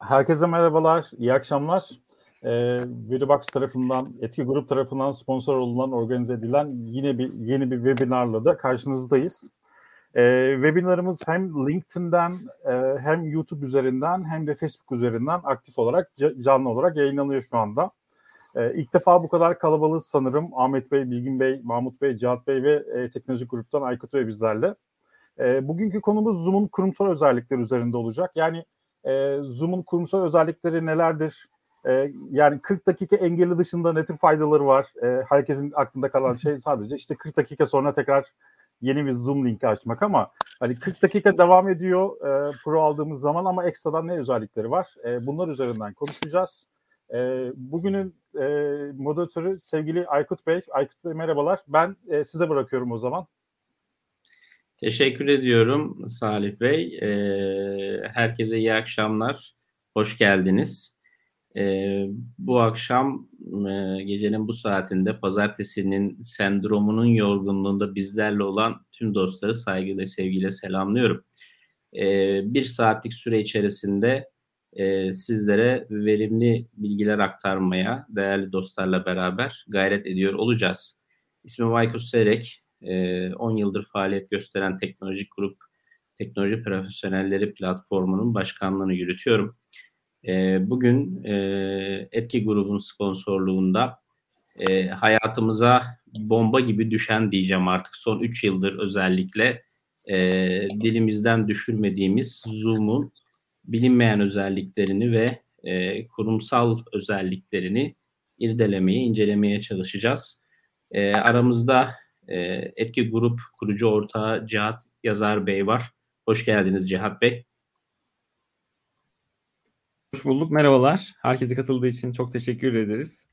Herkese merhabalar, iyi akşamlar. Ee, Videobox tarafından, Etki Grup tarafından sponsor olunan, organize edilen yine bir yeni bir webinarla da karşınızdayız. Ee, webinarımız hem LinkedIn'den e, hem YouTube üzerinden hem de Facebook üzerinden aktif olarak canlı olarak yayınlanıyor şu anda. Ee, ilk defa bu kadar kalabalık sanırım Ahmet Bey, Bilgin Bey, Mahmut Bey, Cihat Bey ve e, teknoloji gruptan Aykut Bey bizlerle. E, bugünkü konumuz Zoom'un kurumsal özellikleri üzerinde olacak. Yani e, Zoom'un kurumsal özellikleri nelerdir? E, yani 40 dakika engeli dışında ne tür faydaları var? E, herkesin aklında kalan şey sadece işte 40 dakika sonra tekrar yeni bir Zoom linki açmak ama hani 40 dakika devam ediyor e, Pro aldığımız zaman ama ekstradan ne özellikleri var? E, bunlar üzerinden konuşacağız. E, bugünün e, moderatörü sevgili Aykut Bey. Aykut Bey merhabalar. Ben e, size bırakıyorum o zaman. Teşekkür ediyorum Salih Bey. Ee, herkese iyi akşamlar. Hoş geldiniz. Ee, bu akşam e, gecenin bu saatinde pazartesinin sendromunun yorgunluğunda bizlerle olan tüm dostları saygıyla sevgiyle selamlıyorum. Ee, bir saatlik süre içerisinde e, sizlere verimli bilgiler aktarmaya değerli dostlarla beraber gayret ediyor olacağız. İsmim Aykut Serek, 10 yıldır faaliyet gösteren teknolojik grup Teknoloji Profesyonelleri platformunun başkanlığını yürütüyorum. Bugün Etki grubun sponsorluğunda hayatımıza bomba gibi düşen diyeceğim artık son 3 yıldır özellikle dilimizden düşürmediğimiz Zoom'un bilinmeyen özelliklerini ve kurumsal özelliklerini irdelemeye, incelemeye çalışacağız. aramızda e, Etki Grup kurucu ortağı Cihat Yazar Bey var. Hoş geldiniz Cihat Bey. Hoş bulduk. Merhabalar. Herkese katıldığı için çok teşekkür ederiz.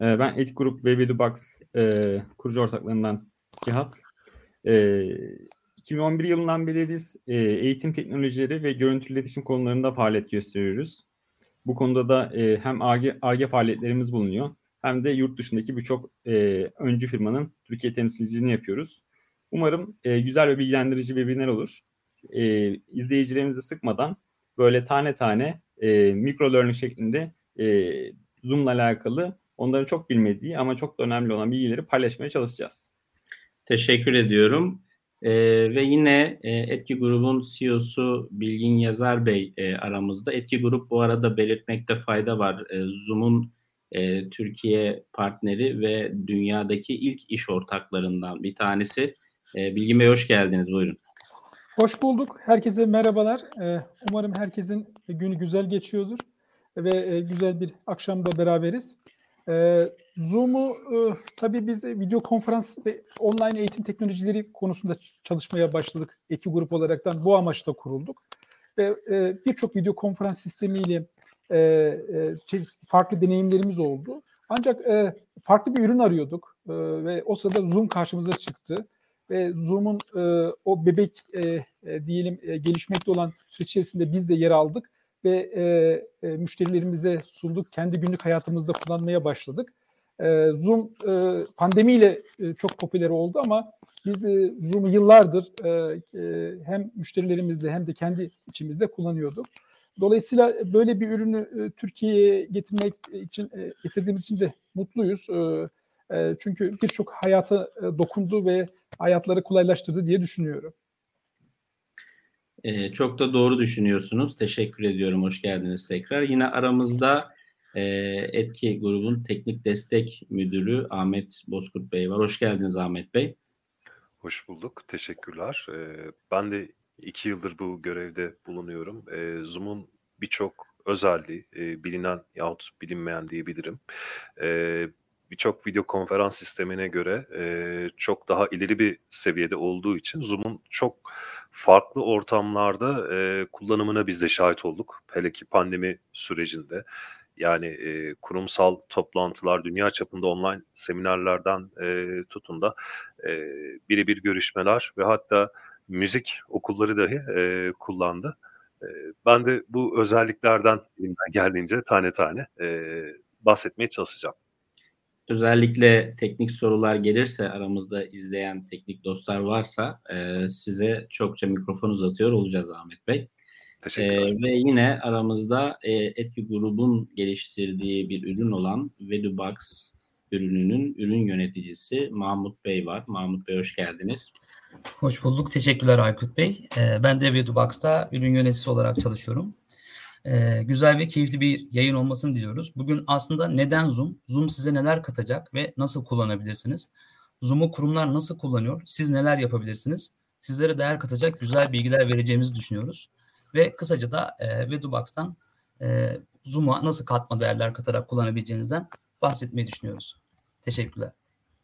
Ee, ben Etki Grup ve Box e, kurucu ortaklarından Cihat. E, 2011 yılından beri biz e, eğitim teknolojileri ve görüntülü iletişim konularında faaliyet gösteriyoruz. Bu konuda da e, hem ARGE faaliyetlerimiz bulunuyor hem de yurt dışındaki birçok e, öncü firmanın Türkiye temsilciliğini yapıyoruz. Umarım e, güzel ve bilgilendirici bir webinar olur. E, izleyicilerimizi sıkmadan böyle tane tane e, mikro learning şeklinde e, Zoom'la alakalı onların çok bilmediği ama çok da önemli olan bilgileri paylaşmaya çalışacağız. Teşekkür ediyorum. Ee, ve yine e, Etki Grubun CEO'su Bilgin Yazar Bey e, aramızda. Etki Grup bu arada belirtmekte fayda var. E, Zoom'un e, Türkiye partneri ve dünyadaki ilk iş ortaklarından bir tanesi. E, Bilgin Bey hoş geldiniz. Buyurun. Hoş bulduk. Herkese merhabalar. E, umarım herkesin günü güzel geçiyordur ve e, güzel bir akşamda beraberiz. E, Zoom'u e, tabii biz video konferans ve online eğitim teknolojileri konusunda çalışmaya başladık. Eki grup olaraktan bu amaçla kurulduk. Ve e, birçok video konferans sistemiyle e, e, farklı deneyimlerimiz oldu. Ancak e, farklı bir ürün arıyorduk e, ve o sırada Zoom karşımıza çıktı ve Zoom'un e, o bebek e, e, diyelim e, gelişmekte olan süreç içerisinde biz de yer aldık ve e, e, müşterilerimize sunduk. Kendi günlük hayatımızda kullanmaya başladık. E, Zoom e, pandemiyle e, çok popüler oldu ama biz e, Zoom'u yıllardır e, e, hem müşterilerimizle hem de kendi içimizde kullanıyorduk. Dolayısıyla böyle bir ürünü e, Türkiye'ye getirmek için e, getirdiğimiz için de mutluyuz. E, çünkü birçok hayata dokundu ve hayatları kolaylaştırdı diye düşünüyorum. çok da doğru düşünüyorsunuz. Teşekkür ediyorum. Hoş geldiniz tekrar. Yine aramızda Etki grubun teknik destek müdürü Ahmet Bozkurt Bey var. Hoş geldiniz Ahmet Bey. Hoş bulduk. Teşekkürler. ben de iki yıldır bu görevde bulunuyorum. E, Zoom'un birçok özelliği e, bilinen yahut bilinmeyen diyebilirim. E, birçok video konferans sistemine göre e, çok daha ileri bir seviyede olduğu için Zoom'un çok farklı ortamlarda e, kullanımına biz de şahit olduk. Hele ki pandemi sürecinde. Yani e, kurumsal toplantılar, dünya çapında online seminerlerden e, tutun da e, birebir görüşmeler ve hatta müzik okulları dahi e, kullandı. E, ben de bu özelliklerden elimden geldiğince tane tane e, bahsetmeye çalışacağım. Özellikle teknik sorular gelirse aramızda izleyen teknik dostlar varsa e, size çokça mikrofon uzatıyor olacağız Ahmet Bey. Teşekkürler. Ee, ve yine aramızda e, Etki Grubun geliştirdiği bir ürün olan Vedubox ürününün ürün yöneticisi Mahmut Bey var. Mahmut Bey hoş geldiniz. Hoş bulduk. Teşekkürler Aykut Bey. Ee, ben de Vedubox'ta ürün yöneticisi olarak çalışıyorum. Ee, güzel ve keyifli bir yayın olmasını diliyoruz. Bugün aslında neden Zoom? Zoom size neler katacak ve nasıl kullanabilirsiniz? Zoom'u kurumlar nasıl kullanıyor? Siz neler yapabilirsiniz? Sizlere değer katacak güzel bilgiler vereceğimizi düşünüyoruz. Ve kısaca da e, Vedubox'tan e, Zoom'a nasıl katma değerler katarak kullanabileceğinizden bahsetmeyi düşünüyoruz. Teşekkürler.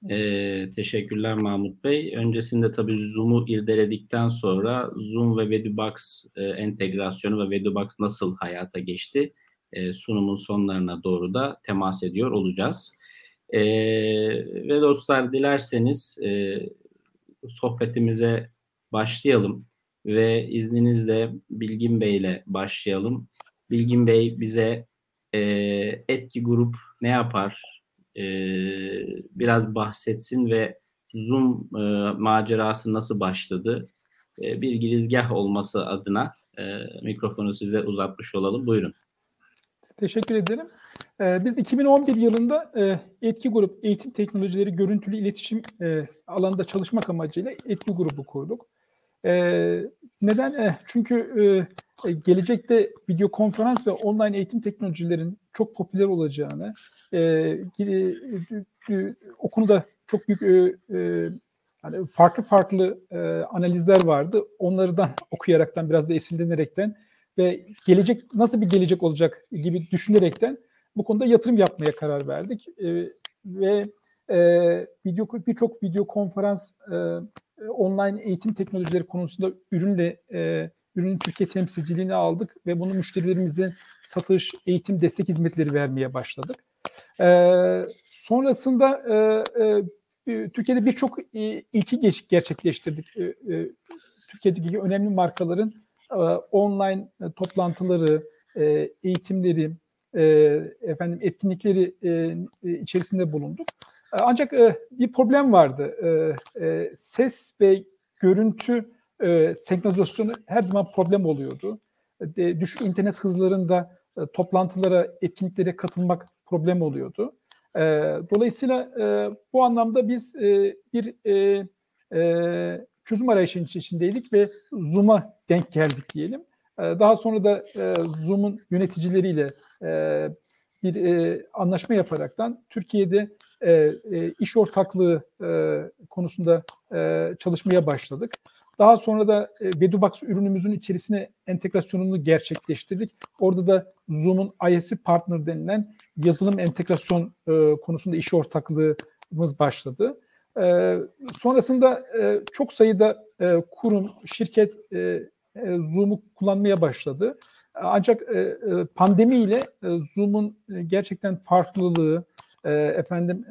Ee, teşekkürler Mahmut Bey. Öncesinde tabii Zoom'u irdeledikten sonra Zoom ve Vedubox e, entegrasyonu ve Vedubox nasıl hayata geçti e, sunumun sonlarına doğru da temas ediyor olacağız. E, ve dostlar dilerseniz e, sohbetimize başlayalım ve izninizle Bilgin Bey ile başlayalım. Bilgin Bey bize e, etki grup ne yapar? E, biraz bahsetsin ve Zoom e, macerası nasıl başladı? E, bir girizgah olması adına e, mikrofonu size uzatmış olalım. Buyurun. Teşekkür ederim. Ee, biz 2011 yılında e, Etki Grup Eğitim Teknolojileri Görüntülü İletişim e, alanında çalışmak amacıyla Etki Grubu kurduk. E, neden? E, çünkü e, gelecekte video konferans ve online eğitim teknolojilerin çok popüler olacağını, e, e, e, o konuda çok büyük e, e, yani farklı farklı e, analizler vardı. Onlardan okuyaraktan biraz da esinlenerekten ve gelecek nasıl bir gelecek olacak gibi düşünerekten bu konuda yatırım yapmaya karar verdik e, ve e, video birçok video konferans e, online eğitim teknolojileri konusunda ürünle e, ürünün Türkiye temsilciliğini aldık ve bunu müşterilerimize satış, eğitim, destek hizmetleri vermeye başladık. E, sonrasında e, e, Türkiye'de birçok e, ilki geç, gerçekleştirdik. E, e, Türkiye'deki önemli markaların e, online e, toplantıları, e, eğitimleri, e, efendim etkinlikleri e, içerisinde bulunduk. E, ancak e, bir problem vardı. E, e, ses ve görüntü e, senkronizasyonu her zaman problem oluyordu. E, düşük internet hızlarında e, toplantılara, etkinliklere katılmak problem oluyordu. E, dolayısıyla e, bu anlamda biz e, bir e, e, çözüm arayışının içindeydik ve Zoom'a denk geldik diyelim. E, daha sonra da e, Zoom'un yöneticileriyle e, bir e, anlaşma yaparaktan Türkiye'de e, e, iş ortaklığı e, konusunda e, çalışmaya başladık. Daha sonra da e, Vedubox ürünümüzün içerisine entegrasyonunu gerçekleştirdik. Orada da Zoom'un ISP partner denilen yazılım entegrasyon e, konusunda iş ortaklığımız başladı. E, sonrasında e, çok sayıda kurum, şirket Zoom'u kullanmaya başladı. Ancak e, Zoom'un gerçekten farklılığı, efendim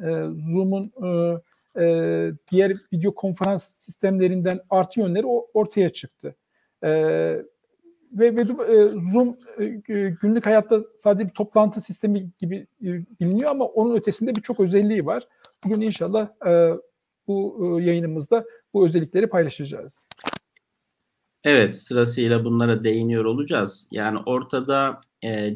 Zoom'un e, diğer video konferans sistemlerinden artı yönleri ortaya çıktı. E, ve, ve e, Zoom e, günlük hayatta sadece bir toplantı sistemi gibi e, biliniyor ama onun ötesinde birçok özelliği var. Bugün inşallah bu yayınımızda bu özellikleri paylaşacağız. Evet sırasıyla bunlara değiniyor olacağız. Yani ortada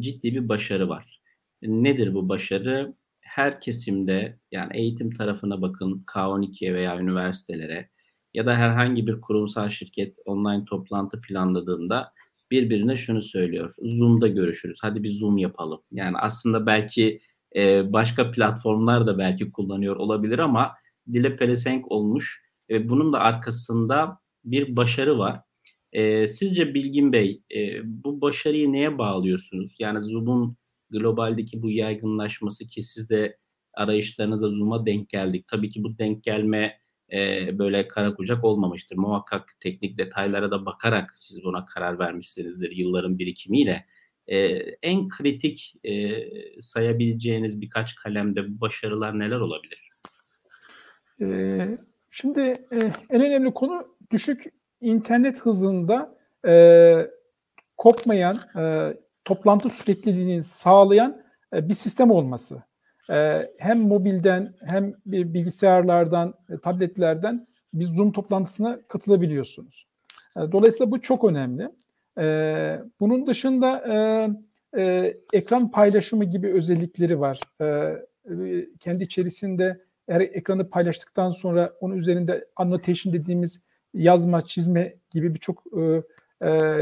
ciddi bir başarı var. Nedir bu başarı? Her kesimde yani eğitim tarafına bakın K12'ye veya üniversitelere ya da herhangi bir kurumsal şirket online toplantı planladığında birbirine şunu söylüyor. Zoom'da görüşürüz. Hadi bir Zoom yapalım. Yani aslında belki e, başka platformlar da belki kullanıyor olabilir ama dile pelesenk olmuş. E, bunun da arkasında bir başarı var. E, sizce Bilgin Bey e, bu başarıyı neye bağlıyorsunuz? Yani Zoom'un globaldeki bu yaygınlaşması ki siz de arayışlarınızda Zoom'a denk geldik. Tabii ki bu denk gelme e, böyle kara kucak olmamıştır. Muhakkak teknik detaylara da bakarak siz buna karar vermişsinizdir yılların birikimiyle. E, en kritik e, sayabileceğiniz birkaç kalemde bu başarılar neler olabilir? E, şimdi e, en önemli konu düşük internet hızında e, kopmayan, e, toplantı sürekliliğini sağlayan e, bir sistem olması. E, hem mobilden hem bilgisayarlardan, e, tabletlerden biz Zoom toplantısına katılabiliyorsunuz. Dolayısıyla bu çok önemli. Bunun dışında ekran paylaşımı gibi özellikleri var. Kendi içerisinde eğer ekranı paylaştıktan sonra onun üzerinde annotation dediğimiz yazma, çizme gibi birçok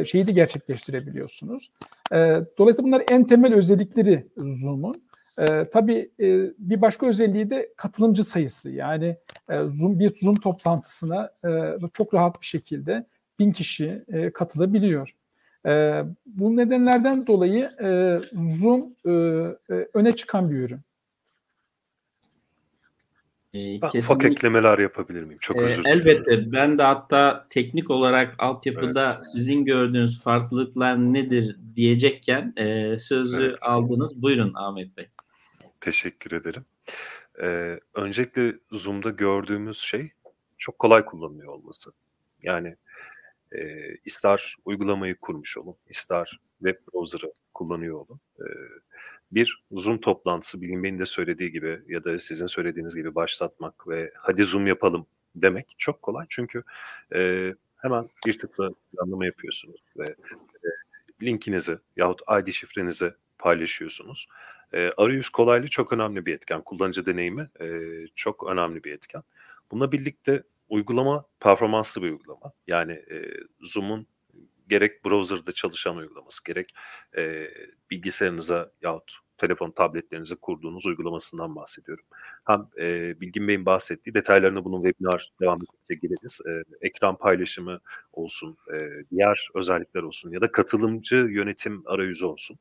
şeyi de gerçekleştirebiliyorsunuz. E, dolayısıyla bunlar en temel özellikleri Zoom'un. E, tabii e, bir başka özelliği de katılımcı sayısı. Yani e, Zoom bir Zoom toplantısına e, çok rahat bir şekilde bin kişi e, katılabiliyor. E, bu nedenlerden dolayı e, Zoom e, e, öne çıkan bir ürün. Ee, Ben ufak eklemeler yapabilir miyim? Çok Ee, özür dilerim. elbette ben de hatta teknik olarak altyapıda Evet. sizin gördüğünüz farklılıklar nedir diyecekken e, sözü Evet. aldınız. Buyurun Ahmet Bey. Teşekkür ederim. Ee, öncelikle Zoom'da gördüğümüz şey çok kolay kullanılıyor olması. Yani e, ister uygulamayı kurmuş olun, ister web browser'ı kullanıyor olun. E, bir Zoom toplantısı Bilgin Bey'in de söylediği gibi ya da sizin söylediğiniz gibi başlatmak ve hadi Zoom yapalım demek çok kolay. Çünkü e, hemen bir tıkla planlama yapıyorsunuz ve e, linkinizi yahut ID şifrenizi paylaşıyorsunuz. E, arayüz kolaylığı çok önemli bir etken. Kullanıcı deneyimi e, çok önemli bir etken. Bununla birlikte uygulama performanslı bir uygulama. Yani e, Zoom'un gerek browser'da çalışan uygulaması, gerek e, bilgisayarınıza yahut telefon, tabletlerinize kurduğunuz uygulamasından bahsediyorum. Hem e, Bilgin Bey'in bahsettiği detaylarını bunun webinar devam edecek gireriz. E, ekran paylaşımı olsun, e, diğer özellikler olsun ya da katılımcı yönetim arayüzü olsun.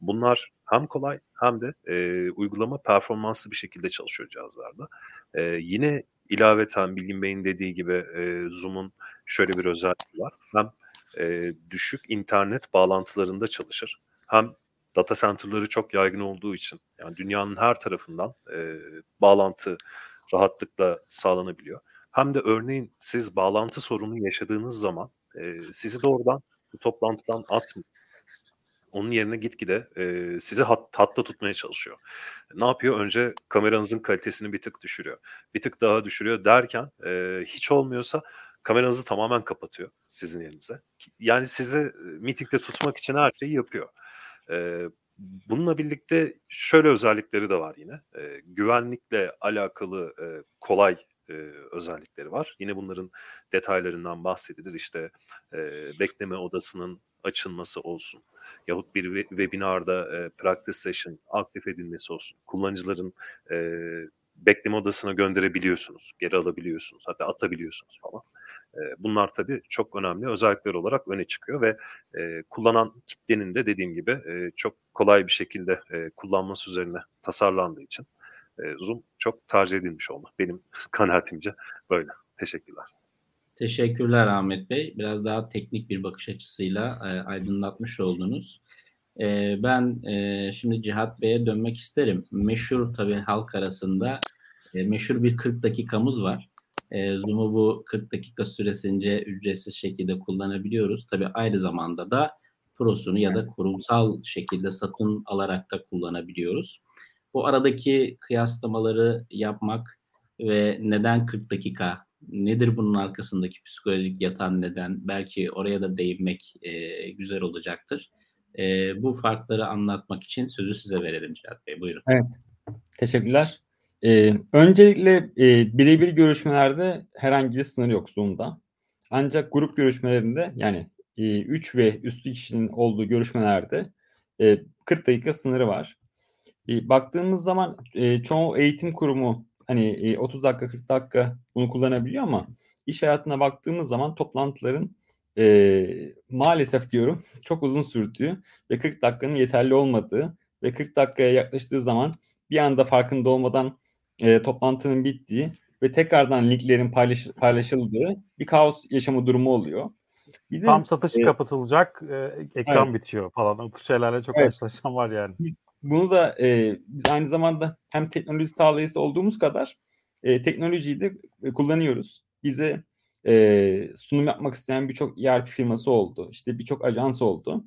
Bunlar hem kolay hem de e, uygulama performanslı bir şekilde çalışıyor cihazlarda. E, yine ilaveten Bilgin Bey'in dediği gibi e, Zoom'un şöyle bir özelliği var. Hem e, düşük internet bağlantılarında çalışır. Hem data center'ları çok yaygın olduğu için yani dünyanın her tarafından e, bağlantı rahatlıkla sağlanabiliyor. Hem de örneğin siz bağlantı sorunu yaşadığınız zaman e, sizi doğrudan bu toplantıdan atmıyor. Onun yerine gitgide e, sizi hat, hatta tutmaya çalışıyor. Ne yapıyor? Önce kameranızın kalitesini bir tık düşürüyor. Bir tık daha düşürüyor derken e, hiç olmuyorsa kameranızı tamamen kapatıyor sizin yerinize. Yani sizi e, meetingde tutmak için her şeyi yapıyor. E, bununla birlikte şöyle özellikleri de var yine. E, güvenlikle alakalı kolay özellikleri var. Yine bunların detaylarından bahsedilir. İşte bekleme odasının açılması olsun yahut bir we- webinarda practice session aktif edilmesi olsun. Kullanıcıların bekleme odasına gönderebiliyorsunuz, geri alabiliyorsunuz, hatta atabiliyorsunuz falan. Bunlar tabii çok önemli özellikler olarak öne çıkıyor ve e, kullanan kitlenin de dediğim gibi çok kolay bir şekilde kullanması üzerine tasarlandığı için Zoom çok tercih edilmiş oldu. Benim kanaatimce böyle. Teşekkürler. Teşekkürler Ahmet Bey. Biraz daha teknik bir bakış açısıyla aydınlatmış oldunuz. Ben şimdi Cihat Bey'e dönmek isterim. Meşhur tabii halk arasında meşhur bir 40 dakikamız var. E, Zoom'u bu 40 dakika süresince ücretsiz şekilde kullanabiliyoruz. Tabii aynı zamanda da prosunu ya da kurumsal şekilde satın alarak da kullanabiliyoruz. Bu aradaki kıyaslamaları yapmak ve neden 40 dakika nedir bunun arkasındaki psikolojik yatan neden? Belki oraya da değinmek e, güzel olacaktır. E, bu farkları anlatmak için sözü size verelim Cihat Bey. Buyurun. Evet. Teşekkürler. Ee, öncelikle e, birebir görüşmelerde herhangi bir sınır yok Zoom'da. Ancak grup görüşmelerinde yani 3 ve üstü kişinin olduğu görüşmelerde e, 40 dakika sınırı var. E, baktığımız zaman e, çoğu eğitim kurumu hani e, 30 dakika 40 dakika bunu kullanabiliyor ama iş hayatına baktığımız zaman toplantıların e, maalesef diyorum çok uzun sürdüğü ve 40 dakikanın yeterli olmadığı ve 40 dakikaya yaklaştığı zaman bir anda farkında olmadan e, toplantının bittiği ve tekrardan linklerin paylaş, paylaşıldığı bir kaos yaşama durumu oluyor. Bir de Tam satış e, kapatılacak, e, ekran Evet. bitiyor falan. O tür şeylerle çok Evet. karşılaşan var yani. biz bunu da e, biz aynı zamanda hem teknoloji sağlayıcısı olduğumuz kadar e, teknolojiyi de e, kullanıyoruz. Bize e, sunum yapmak isteyen birçok ERP firması oldu. İşte birçok ajans oldu.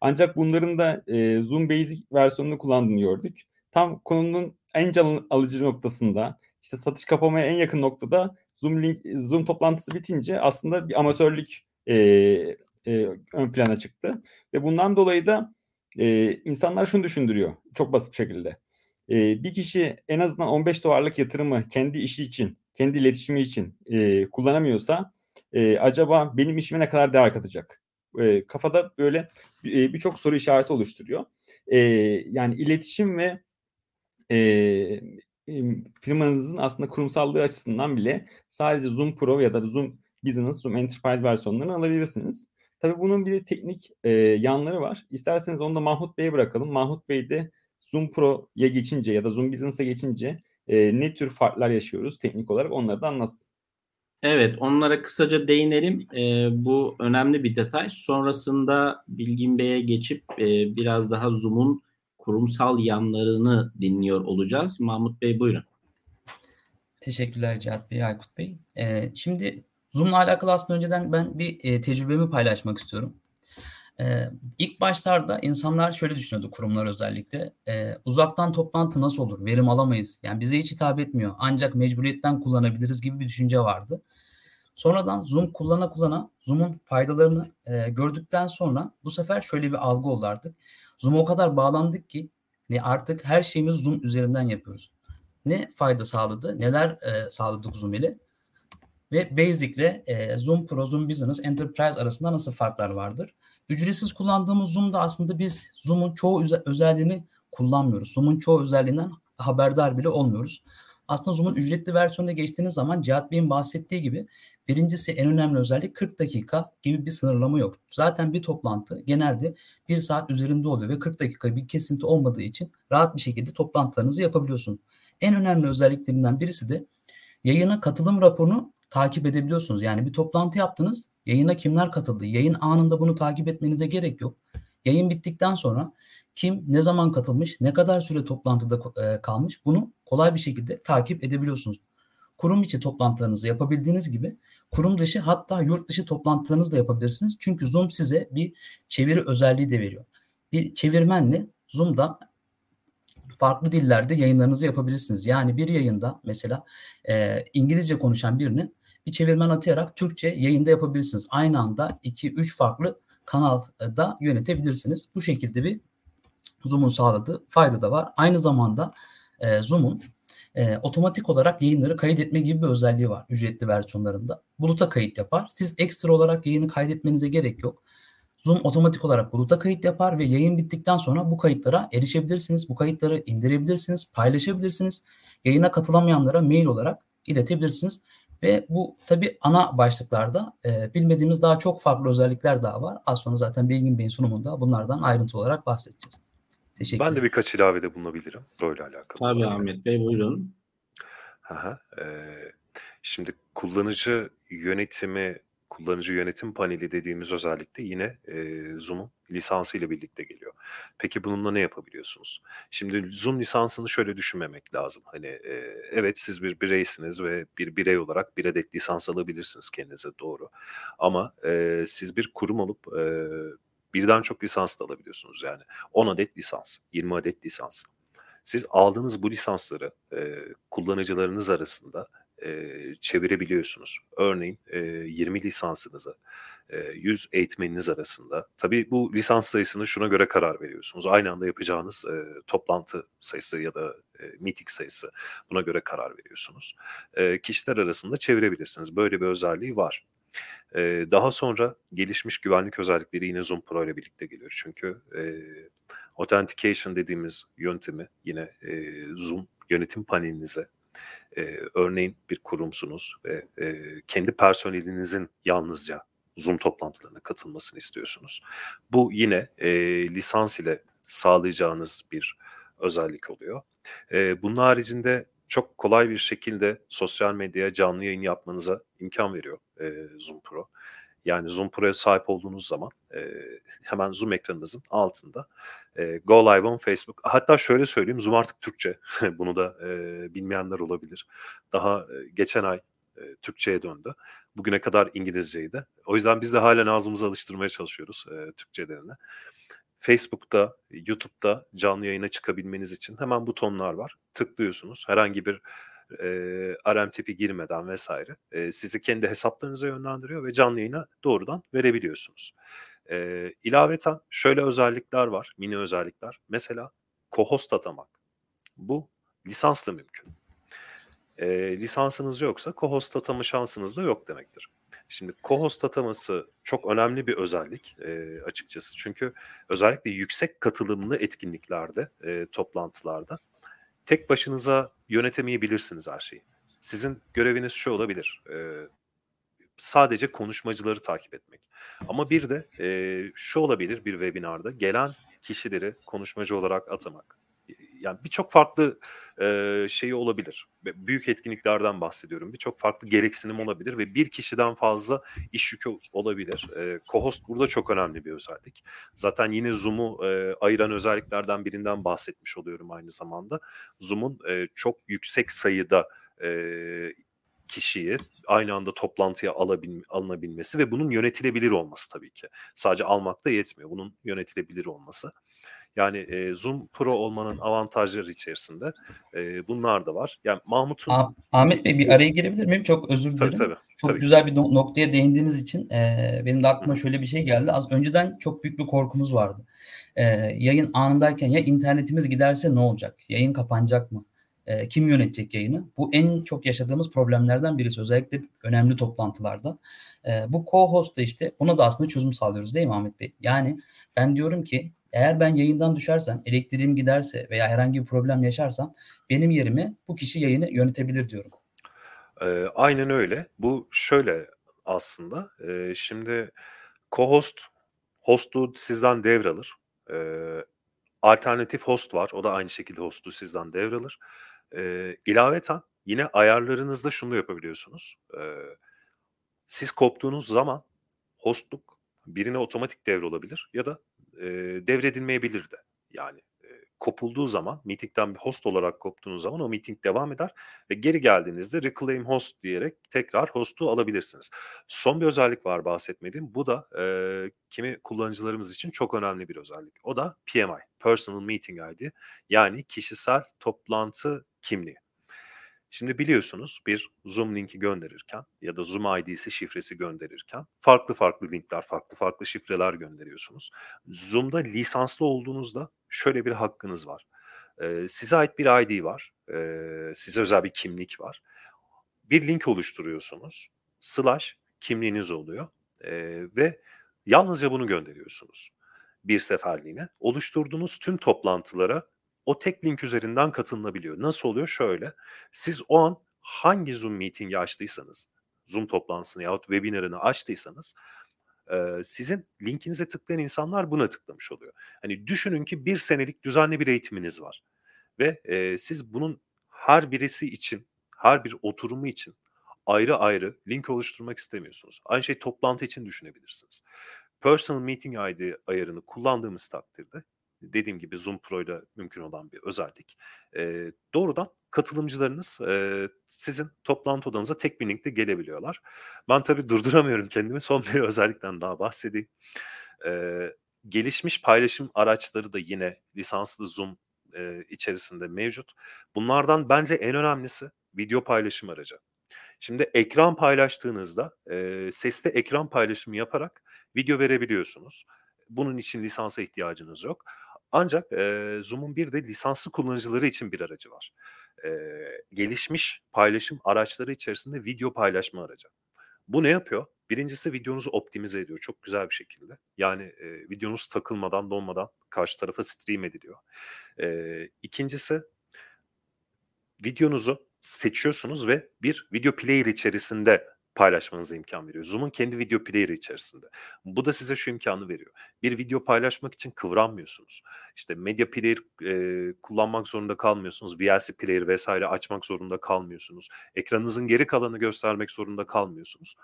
Ancak bunların da e, Zoom Basic versiyonunu kullandığını gördük. Tam konunun en can alıcı noktasında işte satış kapamaya en yakın noktada Zoom link Zoom toplantısı bitince aslında bir amatörlük e, e, ön plana çıktı. Ve bundan dolayı da e, insanlar şunu düşündürüyor çok basit şekilde. E, bir kişi en azından 15 dolarlık yatırımı kendi işi için, kendi iletişimi için e, kullanamıyorsa e, acaba benim işime ne kadar değer katacak? E, kafada böyle e, birçok soru işareti oluşturuyor. E, yani iletişim ve e, firmanızın aslında kurumsallığı açısından bile sadece Zoom Pro ya da Zoom Business, Zoom Enterprise versiyonlarını alabilirsiniz. Tabii bunun bir de teknik e, yanları var. İsterseniz onu da Mahmut Bey'e bırakalım. Mahmut Bey de Zoom Pro'ya geçince ya da Zoom Business'a geçince e, ne tür farklar yaşıyoruz teknik olarak onları da anlatsın. Evet, onlara kısaca değinelim. E, bu önemli bir detay. Sonrasında Bilgin Bey'e geçip e, biraz daha Zoom'un kurumsal yanlarını dinliyor olacağız. Mahmut Bey buyurun. Teşekkürler Cihat Bey, Aykut Bey. Ee, şimdi Zoom'la alakalı aslında önceden ben bir e, tecrübemi paylaşmak istiyorum. Ee, ilk başlarda insanlar şöyle düşünüyordu kurumlar özellikle. E, uzaktan toplantı nasıl olur? Verim alamayız. Yani bize hiç hitap etmiyor. Ancak mecburiyetten kullanabiliriz gibi bir düşünce vardı. Sonradan Zoom kullana kullana Zoom'un faydalarını e, gördükten sonra bu sefer şöyle bir algı oldu artık. Zoom'a o kadar bağlandık ki ne artık her şeyimizi Zoom üzerinden yapıyoruz. Ne fayda sağladı? Neler e, sağladık Zoom ile? Ve Basic'le e, Zoom Pro, Zoom Business, Enterprise arasında nasıl farklar vardır? Ücretsiz kullandığımız Zoom'da aslında biz Zoom'un çoğu özelliğini kullanmıyoruz. Zoom'un çoğu özelliğinden haberdar bile olmuyoruz. Aslında Zoom'un ücretli versiyonuna geçtiğiniz zaman Cihat Bey'in bahsettiği gibi birincisi en önemli özellik 40 dakika gibi bir sınırlama yok. Zaten bir toplantı genelde bir saat üzerinde oluyor ve 40 dakika bir kesinti olmadığı için rahat bir şekilde toplantılarınızı yapabiliyorsunuz. En önemli özelliklerinden birisi de yayına katılım raporunu takip edebiliyorsunuz. Yani bir toplantı yaptınız, yayına kimler katıldı? Yayın anında bunu takip etmenize gerek yok. Yayın bittikten sonra kim ne zaman katılmış, ne kadar süre toplantıda kalmış bunu kolay bir şekilde takip edebiliyorsunuz. Kurum içi toplantılarınızı yapabildiğiniz gibi kurum dışı hatta yurt dışı toplantılarınızı da yapabilirsiniz. Çünkü Zoom size bir çeviri özelliği de veriyor. Bir çevirmenle Zoom'da farklı dillerde yayınlarınızı yapabilirsiniz. Yani bir yayında mesela e, İngilizce konuşan birini bir çevirmen atayarak Türkçe yayında yapabilirsiniz. Aynı anda 2-3 farklı kanalda yönetebilirsiniz. Bu şekilde bir Zoom'un sağladığı fayda da var. Aynı zamanda e, Zoom'un e, otomatik olarak yayınları kaydetme gibi bir özelliği var ücretli versiyonlarında. Buluta kayıt yapar. Siz ekstra olarak yayını kaydetmenize gerek yok. Zoom otomatik olarak buluta kayıt yapar ve yayın bittikten sonra bu kayıtlara erişebilirsiniz. Bu kayıtları indirebilirsiniz, paylaşabilirsiniz. Yayına katılamayanlara mail olarak iletebilirsiniz. Ve bu tabi ana başlıklarda e, bilmediğimiz daha çok farklı özellikler daha var. Az sonra zaten Bilgin Bey'in sunumunda bunlardan ayrıntı olarak bahsedeceğiz. Teşekkür Ben de birkaç ilavede bulunabilirim böyle alakalı. Tabii Ahmet Bey buyurun. Aha, e, şimdi kullanıcı yönetimi, kullanıcı yönetim paneli dediğimiz özellikle yine e, Zoom'un lisansı ile birlikte geliyor. Peki bununla ne yapabiliyorsunuz? Şimdi Zoom lisansını şöyle düşünmemek lazım. Hani e, evet siz bir bireysiniz ve bir birey olarak bir adet lisans alabilirsiniz kendinize doğru. Ama e, siz bir kurum olup e, birden çok lisans da alabiliyorsunuz yani. 10 adet lisans, 20 adet lisans. Siz aldığınız bu lisansları e, kullanıcılarınız arasında e, çevirebiliyorsunuz. Örneğin e, 20 lisansınızı e, 100 eğitmeniniz arasında. Tabii bu lisans sayısını şuna göre karar veriyorsunuz. Aynı anda yapacağınız e, toplantı sayısı ya da e, meeting sayısı buna göre karar veriyorsunuz. E, kişiler arasında çevirebilirsiniz. Böyle bir özelliği var. Ee, daha sonra gelişmiş güvenlik özellikleri yine Zoom Pro ile birlikte geliyor. Çünkü e, authentication dediğimiz yöntemi yine e, Zoom yönetim panelinize e, örneğin bir kurumsunuz ve e, kendi personelinizin yalnızca Zoom toplantılarına katılmasını istiyorsunuz. Bu yine e, lisans ile sağlayacağınız bir özellik oluyor. E, bunun haricinde çok kolay bir şekilde sosyal medyaya canlı yayın yapmanıza imkan veriyor e, Zoom Pro. Yani Zoom Pro'ya sahip olduğunuz zaman e, hemen Zoom ekranınızın altında e, Go Live on Facebook. Hatta şöyle söyleyeyim Zoom artık Türkçe. Bunu da e, bilmeyenler olabilir. Daha e, geçen ay e, Türkçe'ye döndü. Bugüne kadar İngilizceydi. O yüzden biz de halen ağzımızı alıştırmaya çalışıyoruz e, Türkçelerine. Facebook'ta, YouTube'da canlı yayına çıkabilmeniz için hemen butonlar var. Tıklıyorsunuz. Herhangi bir e, RM tipi girmeden vesaire e, sizi kendi hesaplarınıza yönlendiriyor ve canlı yayına doğrudan verebiliyorsunuz. E, ilaveten şöyle özellikler var, mini özellikler. Mesela co-host atamak. Bu lisansla mümkün. E, lisansınız yoksa co-host atama şansınız da yok demektir. Şimdi co-host ataması çok önemli bir özellik e, açıkçası. Çünkü özellikle yüksek katılımlı etkinliklerde, e, toplantılarda tek başınıza yönetemeyebilirsiniz her şeyi. Sizin göreviniz şu olabilir. E, sadece konuşmacıları takip etmek. Ama bir de e, şu olabilir bir webinarda gelen kişileri konuşmacı olarak atamak yani birçok farklı e, şeyi olabilir. Büyük etkinliklerden bahsediyorum. Birçok farklı gereksinim olabilir ve bir kişiden fazla iş yükü olabilir. E, co-host burada çok önemli bir özellik. Zaten yine Zoom'u e, ayıran özelliklerden birinden bahsetmiş oluyorum aynı zamanda. Zoom'un e, çok yüksek sayıda e, kişiyi aynı anda toplantıya alabil, alınabilmesi ve bunun yönetilebilir olması tabii ki. Sadece almak da yetmiyor. Bunun yönetilebilir olması. Yani e, Zoom Pro olmanın avantajları içerisinde e, bunlar da var. Yani Mahmut'un... Ah, Ahmet Bey bir araya girebilir miyim? Çok özür dilerim. Tabii, tabii, çok tabii. güzel bir noktaya değindiğiniz için e, benim de aklıma şöyle bir şey geldi. Az önceden çok büyük bir korkumuz vardı. E, yayın anındayken ya internetimiz giderse ne olacak? Yayın kapanacak mı? E, kim yönetecek yayını? Bu en çok yaşadığımız problemlerden birisi. Özellikle önemli toplantılarda. E, bu co-host da işte buna da aslında çözüm sağlıyoruz değil mi Ahmet Bey? Yani ben diyorum ki eğer ben yayından düşersem, elektriğim giderse veya herhangi bir problem yaşarsam benim yerime bu kişi yayını yönetebilir diyorum. E, aynen öyle. Bu şöyle aslında. E, şimdi co-host host'u sizden devralır. E, alternatif host var. O da aynı şekilde host'u sizden devralır. E, ilaveten yine ayarlarınızda şunu yapabiliyorsunuz. E, siz koptuğunuz zaman hostluk birine otomatik devrolabilir ya da e, devredilmeyebilir de. Yani e, kopulduğu zaman, meetingden bir host olarak koptuğunuz zaman o meeting devam eder ve geri geldiğinizde reclaim host diyerek tekrar host'u alabilirsiniz. Son bir özellik var bahsetmediğim. Bu da e, kimi kullanıcılarımız için çok önemli bir özellik. O da PMI, Personal Meeting ID. Yani kişisel toplantı kimliği. Şimdi biliyorsunuz bir Zoom linki gönderirken ya da Zoom ID'si şifresi gönderirken farklı farklı linkler, farklı farklı şifreler gönderiyorsunuz. Zoom'da lisanslı olduğunuzda şöyle bir hakkınız var. Ee, size ait bir ID var, ee, size özel bir kimlik var. Bir link oluşturuyorsunuz, slash kimliğiniz oluyor ee, ve yalnızca bunu gönderiyorsunuz bir seferliğine. Oluşturduğunuz tüm toplantılara o tek link üzerinden katılınabiliyor. Nasıl oluyor? Şöyle. Siz o an hangi Zoom meeting'i açtıysanız, Zoom toplantısını yahut webinarını açtıysanız sizin linkinize tıklayan insanlar buna tıklamış oluyor. Hani düşünün ki bir senelik düzenli bir eğitiminiz var. Ve e, siz bunun her birisi için, her bir oturumu için ayrı ayrı link oluşturmak istemiyorsunuz. Aynı şey toplantı için düşünebilirsiniz. Personal Meeting ID ayarını kullandığımız takdirde dediğim gibi Zoom Pro ile mümkün olan bir özellik. E, doğrudan katılımcılarınız e, sizin toplantı odanıza tek bir linkle gelebiliyorlar. Ben tabii durduramıyorum kendimi. Son bir özellikten daha bahsedeyim. E, gelişmiş paylaşım araçları da yine lisanslı Zoom e, içerisinde mevcut. Bunlardan bence en önemlisi video paylaşım aracı. Şimdi ekran paylaştığınızda e, sesli ekran paylaşımı yaparak video verebiliyorsunuz. Bunun için lisansa ihtiyacınız yok. Ancak e, Zoom'un bir de lisanslı kullanıcıları için bir aracı var. E, gelişmiş paylaşım araçları içerisinde video paylaşma aracı. Bu ne yapıyor? Birincisi videonuzu optimize ediyor çok güzel bir şekilde. Yani e, videonuz takılmadan, donmadan karşı tarafa stream ediliyor. E, ikincisi videonuzu seçiyorsunuz ve bir video player içerisinde paylaşmanıza imkan veriyor. Zoom'un kendi video player'ı içerisinde. Bu da size şu imkanı veriyor. Bir video paylaşmak için kıvranmıyorsunuz. İşte medya player e, kullanmak zorunda kalmıyorsunuz. VLC player vesaire açmak zorunda kalmıyorsunuz. Ekranınızın geri kalanı göstermek zorunda kalmıyorsunuz.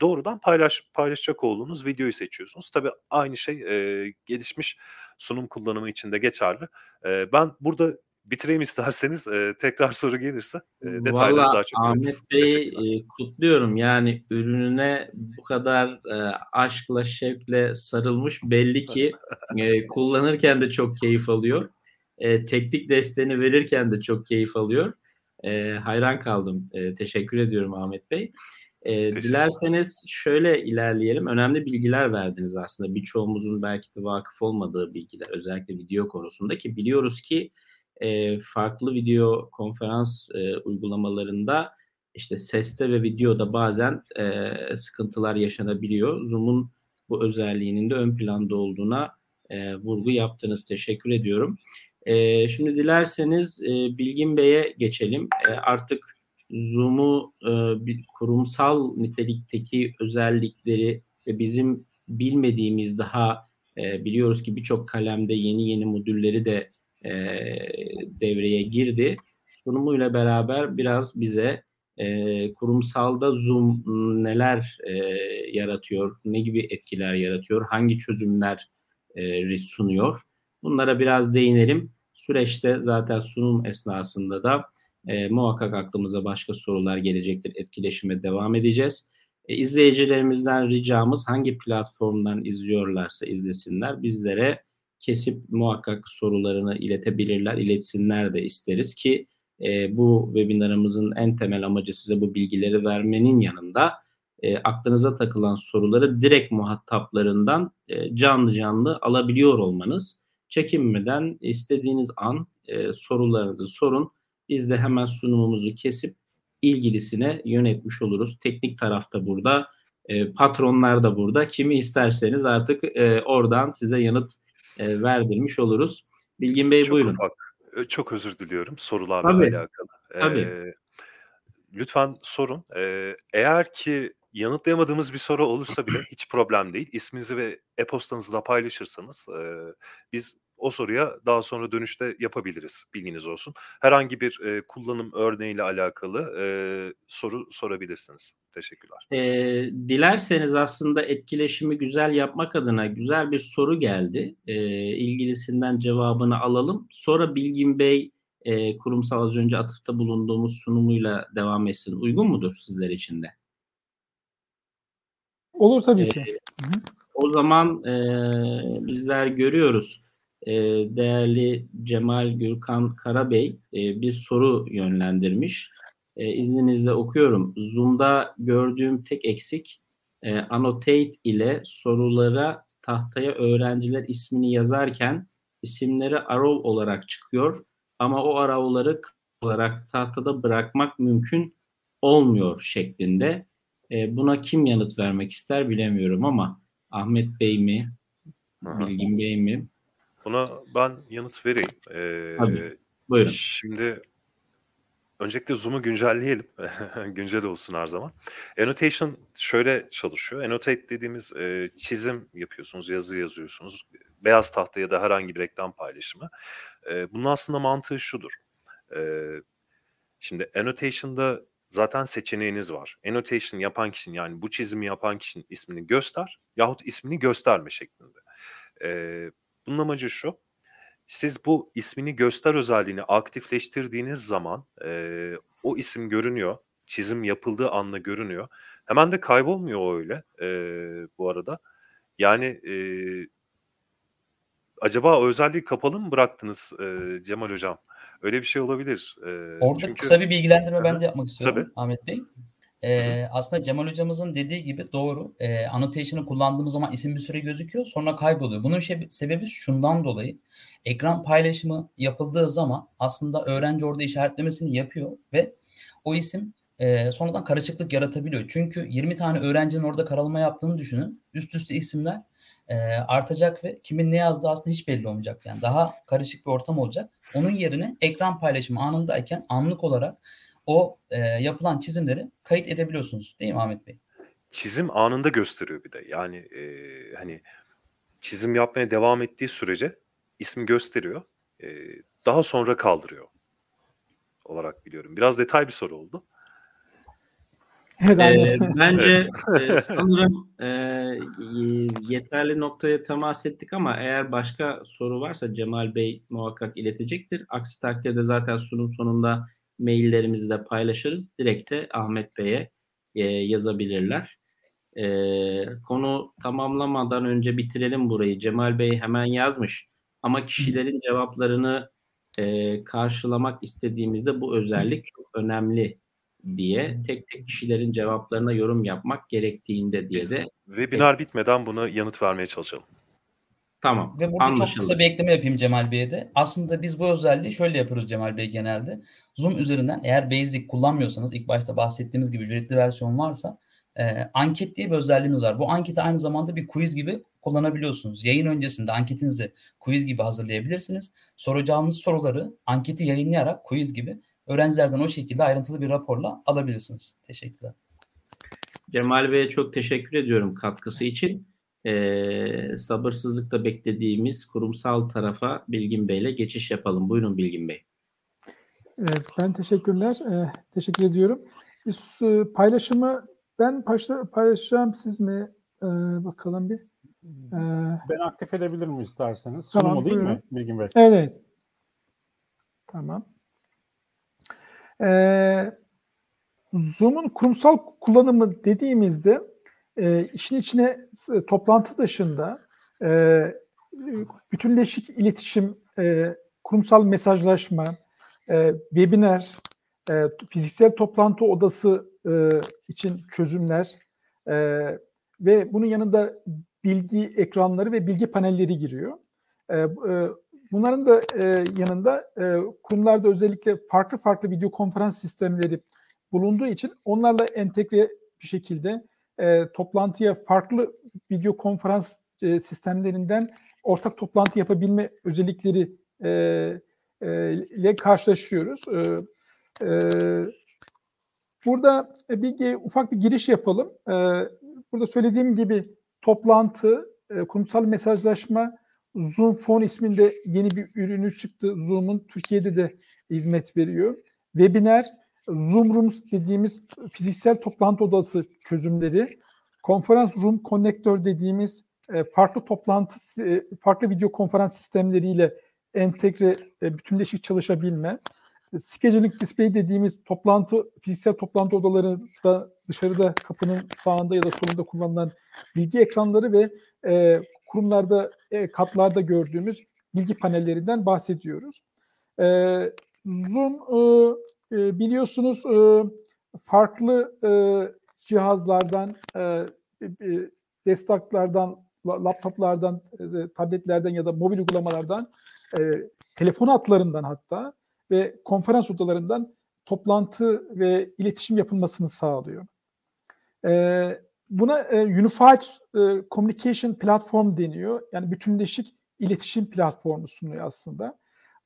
Doğrudan paylaş paylaşacak olduğunuz videoyu seçiyorsunuz. Tabii aynı şey e, gelişmiş sunum kullanımı için de geçerli. E, ben burada bitireyim isterseniz e, tekrar soru gelirse e, detayları Vallahi daha çok Ahmet veririz. Bey Teşekkürler. e, kutluyorum. Yani ürününe bu kadar e, aşkla şevkle sarılmış belli ki e, kullanırken de çok keyif alıyor. E, teknik desteğini verirken de çok keyif alıyor. E, hayran kaldım. E, teşekkür ediyorum Ahmet Bey. E, dilerseniz şöyle ilerleyelim. Önemli bilgiler verdiniz aslında. Birçoğumuzun belki de vakıf olmadığı bilgiler. Özellikle video konusunda ki biliyoruz ki e, farklı video konferans e, uygulamalarında işte seste ve videoda bazen e, sıkıntılar yaşanabiliyor. Zoom'un bu özelliğinin de ön planda olduğuna e, vurgu yaptınız. Teşekkür ediyorum. E, şimdi dilerseniz e, Bilgin Bey'e geçelim. E, artık Zoom'u e, bir kurumsal nitelikteki özellikleri ve bizim bilmediğimiz daha e, biliyoruz ki birçok kalemde yeni yeni modülleri de e, devreye girdi. Sunumuyla beraber biraz bize e, kurumsalda Zoom neler e, yaratıyor, ne gibi etkiler yaratıyor, hangi çözümler e, sunuyor. Bunlara biraz değinelim. Süreçte zaten sunum esnasında da e, muhakkak aklımıza başka sorular gelecektir. Etkileşime devam edeceğiz. E, izleyicilerimizden ricamız hangi platformdan izliyorlarsa izlesinler. Bizlere kesip muhakkak sorularını iletebilirler, iletsinler de isteriz ki e, bu webinarımızın en temel amacı size bu bilgileri vermenin yanında e, aklınıza takılan soruları direkt muhataplarından e, canlı canlı alabiliyor olmanız. Çekinmeden istediğiniz an e, sorularınızı sorun. Biz de hemen sunumumuzu kesip ilgilisine yönetmiş oluruz. Teknik tarafta burada, e, patronlar da burada. Kimi isterseniz artık e, oradan size yanıt e, verdirmiş oluruz. Bilgin Bey Çok buyurun. ufak, çok özür diliyorum sorularla Tabii. alakalı. Tabii. Ee, lütfen sorun. Ee, eğer ki yanıtlayamadığımız bir soru olursa bile hiç problem değil. İsminizi ve e-postanızı da paylaşırsanız e, biz o soruya daha sonra dönüşte yapabiliriz. Bilginiz olsun. Herhangi bir e, kullanım örneğiyle alakalı e, soru sorabilirsiniz. Teşekkürler. E, dilerseniz aslında etkileşimi güzel yapmak adına güzel bir soru geldi. E, ilgilisinden cevabını alalım. Sonra Bilgin Bey e, kurumsal az önce atıfta bulunduğumuz sunumuyla devam etsin. Uygun mudur sizler için de? Olur tabii ki. O zaman e, bizler görüyoruz. E, değerli Cemal Gürkan Karabey e, bir soru yönlendirmiş. E, izninizle okuyorum. Zoom'da gördüğüm tek eksik e, annotate ile sorulara tahtaya öğrenciler ismini yazarken isimleri arrow olarak çıkıyor ama o arrow'ları olarak tahtada bırakmak mümkün olmuyor şeklinde. E, buna kim yanıt vermek ister bilemiyorum ama Ahmet Bey mi. Bilgin Bey mi? Buna ben yanıt vereyim. Ee, Tabii. Buyurun. Şimdi öncelikle Zoom'u güncelleyelim. Güncel olsun her zaman. Annotation şöyle çalışıyor. Annotate dediğimiz e, çizim yapıyorsunuz, yazı yazıyorsunuz. Beyaz tahta ya da herhangi bir reklam paylaşımı. E, bunun aslında mantığı şudur. E, şimdi annotation'da zaten seçeneğiniz var. Annotation yapan kişinin yani bu çizimi yapan kişinin ismini göster yahut ismini gösterme şeklinde. E, bunun amacı şu. Siz bu ismini göster özelliğini aktifleştirdiğiniz zaman e, o isim görünüyor. Çizim yapıldığı anda görünüyor. Hemen de kaybolmuyor öyle e, bu arada. Yani e, acaba özelliği kapalı mı bıraktınız e, Cemal Hocam? Öyle bir şey olabilir. E, Orada çünkü... kısa bir bilgilendirme ben de yapmak istiyorum Tabii. Ahmet Bey. Ee, aslında Cemal hocamızın dediği gibi doğru. Ee, annotation'ı kullandığımız zaman isim bir süre gözüküyor sonra kayboluyor. Bunun şey, sebebi şundan dolayı. Ekran paylaşımı yapıldığı zaman aslında öğrenci orada işaretlemesini yapıyor ve o isim e, sonradan karışıklık yaratabiliyor. Çünkü 20 tane öğrencinin orada karalama yaptığını düşünün. Üst üste isimler e, artacak ve kimin ne yazdığı aslında hiç belli olmayacak. Yani daha karışık bir ortam olacak. Onun yerine ekran paylaşımı anındayken anlık olarak o e, yapılan çizimleri kayıt edebiliyorsunuz. Değil mi Ahmet Bey? çizim anında gösteriyor bir de. Yani e, hani çizim yapmaya devam ettiği sürece ismi gösteriyor. E, daha sonra kaldırıyor olarak biliyorum. Biraz detay bir soru oldu. Evet, Ee, bence e, sanırım e, yeterli noktaya temas ettik ama eğer başka soru varsa Cemal Bey muhakkak iletecektir. Aksi takdirde zaten sunum sonunda maillerimizi de paylaşırız. Direkt de Ahmet Bey'e e, yazabilirler. E, konu tamamlamadan önce bitirelim burayı. Cemal Bey hemen yazmış ama kişilerin cevaplarını e, karşılamak istediğimizde bu özellik çok önemli diye tek tek kişilerin cevaplarına yorum yapmak gerektiğinde diye de Webinar bitmeden buna yanıt vermeye çalışalım. Tamam Ve burada çok anlaşıldı. kısa bir ekleme yapayım Cemal Bey'e de. Aslında biz bu özelliği şöyle yapıyoruz Cemal Bey genelde. Zoom üzerinden eğer Basic kullanmıyorsanız ilk başta bahsettiğimiz gibi ücretli versiyon varsa e, anket diye bir özelliğimiz var. Bu anketi aynı zamanda bir quiz gibi kullanabiliyorsunuz. Yayın öncesinde anketinizi quiz gibi hazırlayabilirsiniz. Soracağınız soruları anketi yayınlayarak quiz gibi öğrencilerden o şekilde ayrıntılı bir raporla alabilirsiniz. Teşekkürler. Cemal Bey'e çok teşekkür ediyorum katkısı için. Ee, sabırsızlıkla beklediğimiz kurumsal tarafa Bilgin Bey'le geçiş yapalım. Buyurun Bilgin Bey. Evet, ben teşekkürler. Ee, teşekkür ediyorum. Biz, e, paylaşımı ben başla, paylaşacağım siz mi? Ee, bakalım bir. Ee, Ben aktif edebilirim isterseniz. Tamam, Sunumu değil mi. Bilgin Bey? Evet. evet. Tamam. Ee, Zoom'un kurumsal kullanımı dediğimizde e, işin içine s- toplantı dışında e, bütünleşik iletişim, e, kurumsal mesajlaşma, e, webinar, e, fiziksel toplantı odası e, için çözümler e, ve bunun yanında bilgi ekranları ve bilgi panelleri giriyor. E, e, bunların da e, yanında e, kurumlarda özellikle farklı farklı video konferans sistemleri bulunduğu için onlarla entegre bir şekilde e, toplantıya farklı video konferans e, sistemlerinden ortak toplantı yapabilme özellikleri e, e, ile karşılaşıyoruz. E, e, burada bir ufak bir giriş yapalım. E, burada söylediğim gibi toplantı, e, kurumsal mesajlaşma, Zoom Phone isminde yeni bir ürünü çıktı. Zoom'un Türkiye'de de hizmet veriyor. Webinar, Zoom Rooms dediğimiz fiziksel toplantı odası çözümleri, konferans room connector dediğimiz e, farklı toplantı, e, farklı video konferans sistemleriyle entegre, e, bütünleşik çalışabilme, scheduling display dediğimiz toplantı, fiziksel toplantı odalarında dışarıda kapının sağında ya da solunda kullanılan bilgi ekranları ve e, kurumlarda, e, katlarda gördüğümüz bilgi panellerinden bahsediyoruz. E, Zoom e, e, biliyorsunuz e, farklı e, cihazlardan, e, e, desktoplardan, la- laptoplardan, e, tabletlerden ya da mobil uygulamalardan, e, telefon hatlarından hatta ve konferans odalarından toplantı ve iletişim yapılmasını sağlıyor. E, buna e, Unified e, Communication Platform deniyor. Yani bütünleşik iletişim platformu sunuyor aslında.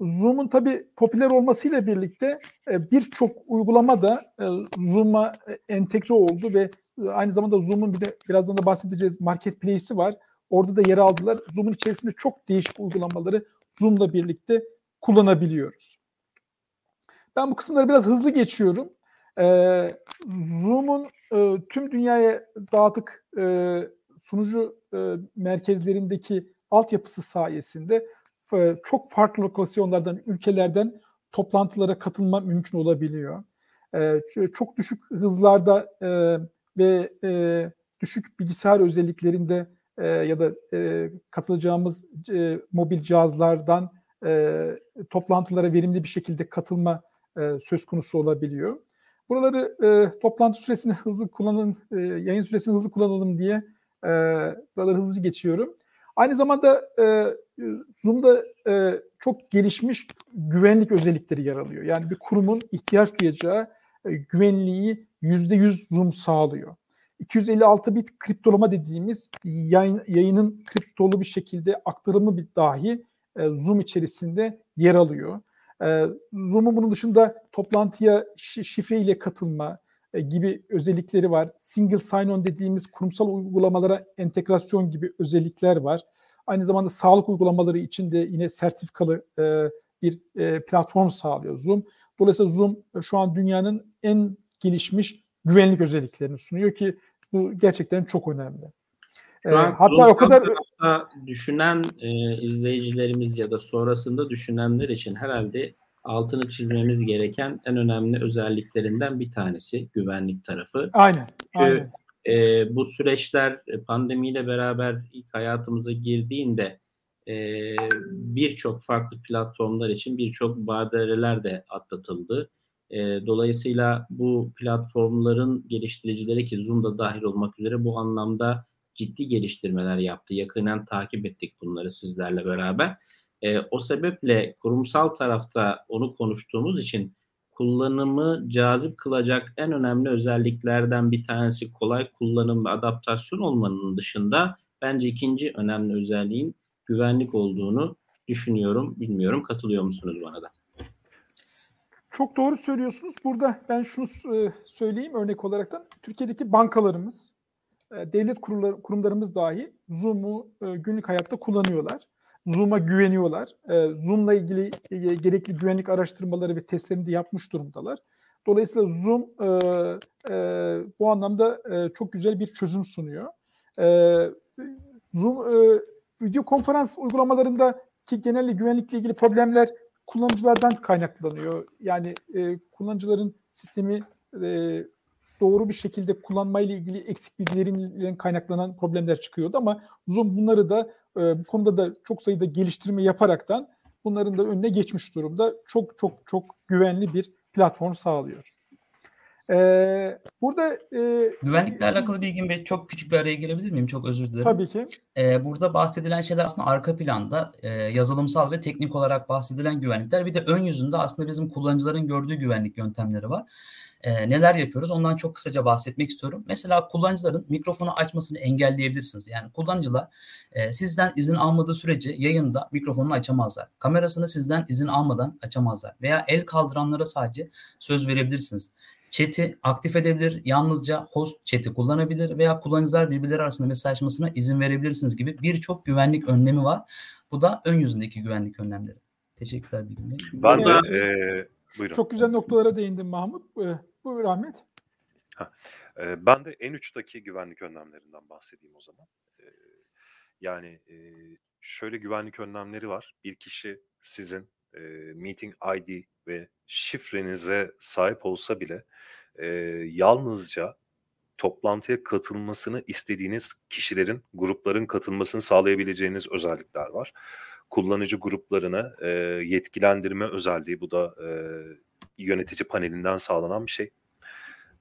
Zoom'un tabii popüler olmasıyla birlikte e, birçok uygulama da e, Zoom'a e, entegre oldu ve aynı zamanda Zoom'un bir de birazdan da bahsedeceğiz marketplace'i var. Orada da yer aldılar. Zoom'un içerisinde çok değişik uygulamaları Zoom'la birlikte kullanabiliyoruz. Ben bu kısımları biraz hızlı geçiyorum. Zoom'un tüm dünyaya dağıtık sunucu e, merkezlerindeki altyapısı sayesinde çok farklı lokasyonlardan, ülkelerden toplantılara katılma mümkün olabiliyor. E, çok düşük hızlarda e, ve e, düşük bilgisayar özelliklerinde e, ya da e, katılacağımız e, mobil cihazlardan e, toplantılara verimli bir şekilde katılma e, söz konusu olabiliyor. Buraları e, toplantı süresini hızlı kullanın, e, yayın süresini hızlı kullanalım diye e, buraları hızlıca geçiyorum. Aynı zamanda e, Zoom'da e, çok gelişmiş güvenlik özellikleri yer alıyor. Yani bir kurumun ihtiyaç duyacağı e, güvenliği %100 Zoom sağlıyor. 256 bit kriptolama dediğimiz yayın, yayının kriptolu bir şekilde aktarımı bir dahi e, Zoom içerisinde yer alıyor. E, Zoom'un bunun dışında toplantıya şi- şifre ile katılma gibi özellikleri var. Single sign-on dediğimiz kurumsal uygulamalara entegrasyon gibi özellikler var. Aynı zamanda sağlık uygulamaları için de yine sertifikalı e, bir e, platform sağlıyor Zoom. Dolayısıyla Zoom e, şu an dünyanın en gelişmiş güvenlik özelliklerini sunuyor ki bu gerçekten çok önemli. E, an hatta o kadar düşünen e, izleyicilerimiz ya da sonrasında düşünenler için herhalde altını çizmemiz gereken en önemli özelliklerinden bir tanesi güvenlik tarafı. aynen, aynen. E, bu süreçler e, pandemiyle beraber ilk hayatımıza girdiğinde e, birçok farklı platformlar için birçok badireler de atlatıldı. E, dolayısıyla bu platformların geliştiricileri ki Zoom'da dahil olmak üzere bu anlamda ciddi geliştirmeler yaptı. Yakından takip ettik bunları sizlerle beraber. E, o sebeple kurumsal tarafta onu konuştuğumuz için kullanımı cazip kılacak en önemli özelliklerden bir tanesi kolay kullanım ve adaptasyon olmanın dışında bence ikinci önemli özelliğin güvenlik olduğunu düşünüyorum. Bilmiyorum katılıyor musunuz bana da? Çok doğru söylüyorsunuz. Burada ben şunu e, söyleyeyim örnek olaraktan. Türkiye'deki bankalarımız, e, devlet kurumlarımız dahi Zoom'u e, günlük hayatta kullanıyorlar. Zoom'a güveniyorlar. Zoom'la ilgili gerekli güvenlik araştırmaları ve testlerini de yapmış durumdalar. Dolayısıyla Zoom bu anlamda çok güzel bir çözüm sunuyor. Zoom video konferans uygulamalarında ki genelde güvenlikle ilgili problemler kullanıcılardan kaynaklanıyor. Yani e, kullanıcıların sistemi e, doğru bir şekilde kullanmayla ilgili eksik bilgilerin kaynaklanan problemler çıkıyordu ama Zoom bunları da e, bu konuda da çok sayıda geliştirme yaparaktan bunların da önüne geçmiş durumda. Çok çok çok güvenli bir platform sağlıyor. Ee, burada e, güvenlikle alakalı bilgim ve çok küçük bir araya girebilir miyim? Çok özür dilerim. Tabii ki. Ee, burada bahsedilen şeyler aslında arka planda e, yazılımsal ve teknik olarak bahsedilen güvenlikler. Bir de ön yüzünde aslında bizim kullanıcıların gördüğü güvenlik yöntemleri var. E, neler yapıyoruz? Ondan çok kısaca bahsetmek istiyorum. Mesela kullanıcıların mikrofonu açmasını engelleyebilirsiniz. Yani kullanıcılar e, sizden izin almadığı sürece yayında mikrofonunu açamazlar. Kamerasını sizden izin almadan açamazlar. Veya el kaldıranlara sadece söz verebilirsiniz. Chat'i aktif edebilir, yalnızca host chat'i kullanabilir veya kullanıcılar birbirleri arasında mesajlaşmasına izin verebilirsiniz gibi birçok güvenlik önlemi var. Bu da ön yüzündeki güvenlik önlemleri. Teşekkürler Bilgin Bey. Ben de e, buyurun. Çok güzel noktalara değindin Mahmut. Buyur Ahmet. Ha, e, ben de en uçtaki güvenlik önlemlerinden bahsedeyim o zaman. E, yani e, şöyle güvenlik önlemleri var. Bir kişi sizin e, meeting ID ve şifrenize sahip olsa bile e, yalnızca toplantıya katılmasını istediğiniz kişilerin, grupların katılmasını sağlayabileceğiniz özellikler var. Kullanıcı gruplarını e, yetkilendirme özelliği bu da e, yönetici panelinden sağlanan bir şey.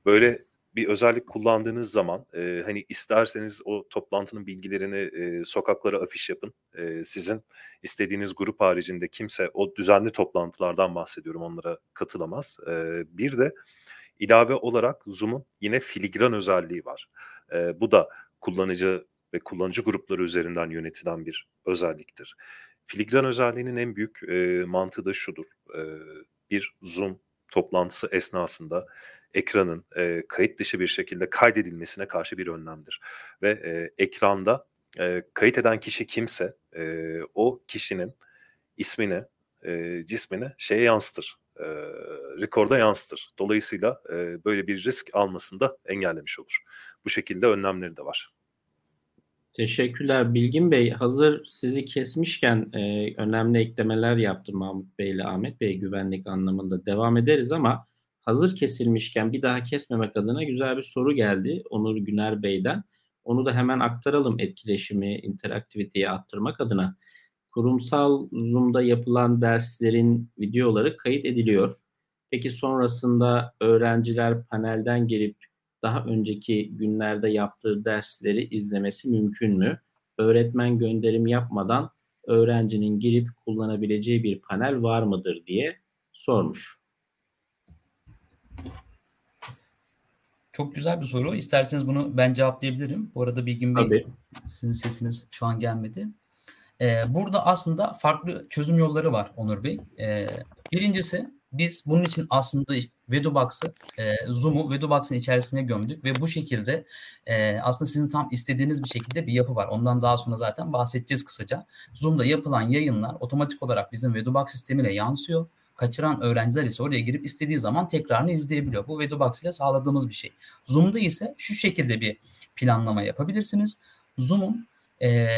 Böyle bir özellik kullandığınız zaman e, hani isterseniz o toplantının bilgilerini e, sokaklara afiş yapın. E, sizin istediğiniz grup haricinde kimse o düzenli toplantılardan bahsediyorum onlara katılamaz. E, bir de ilave olarak Zoom'un yine filigran özelliği var. E, bu da kullanıcı ve kullanıcı grupları üzerinden yönetilen bir özelliktir. Filigran özelliğinin en büyük e, mantığı da şudur. E, bir Zoom toplantısı esnasında ekranın e, kayıt dışı bir şekilde kaydedilmesine karşı bir önlemdir. Ve e, ekranda e, kayıt eden kişi kimse e, o kişinin ismini, e, cismini şeye yansıtır. E, rekorda yansıtır. Dolayısıyla e, böyle bir risk almasını da engellemiş olur. Bu şekilde önlemleri de var. Teşekkürler Bilgin Bey. Hazır sizi kesmişken e, önemli eklemeler yaptı Mahmut Bey ile Ahmet Bey güvenlik anlamında devam ederiz ama hazır kesilmişken bir daha kesmemek adına güzel bir soru geldi Onur Güner Bey'den. Onu da hemen aktaralım etkileşimi, interaktiviteyi arttırmak adına. Kurumsal Zoom'da yapılan derslerin videoları kayıt ediliyor. Peki sonrasında öğrenciler panelden gelip daha önceki günlerde yaptığı dersleri izlemesi mümkün mü? Öğretmen gönderim yapmadan öğrencinin girip kullanabileceği bir panel var mıdır diye sormuş. Çok güzel bir soru. İsterseniz bunu ben cevaplayabilirim. Bu arada Bilgin Bey Tabii. sizin sesiniz şu an gelmedi. Ee, burada aslında farklı çözüm yolları var Onur Bey. Ee, birincisi biz bunun için aslında Vedobox'ı, e, Zoom'u Vedobox'ın içerisine gömdük ve bu şekilde e, aslında sizin tam istediğiniz bir şekilde bir yapı var. Ondan daha sonra zaten bahsedeceğiz kısaca. Zoom'da yapılan yayınlar otomatik olarak bizim Vedobox sistemine yansıyor kaçıran öğrenciler ise oraya girip istediği zaman tekrarını izleyebiliyor. Bu Vedobox ile sağladığımız bir şey. Zoom'da ise şu şekilde bir planlama yapabilirsiniz. Zoom'un e,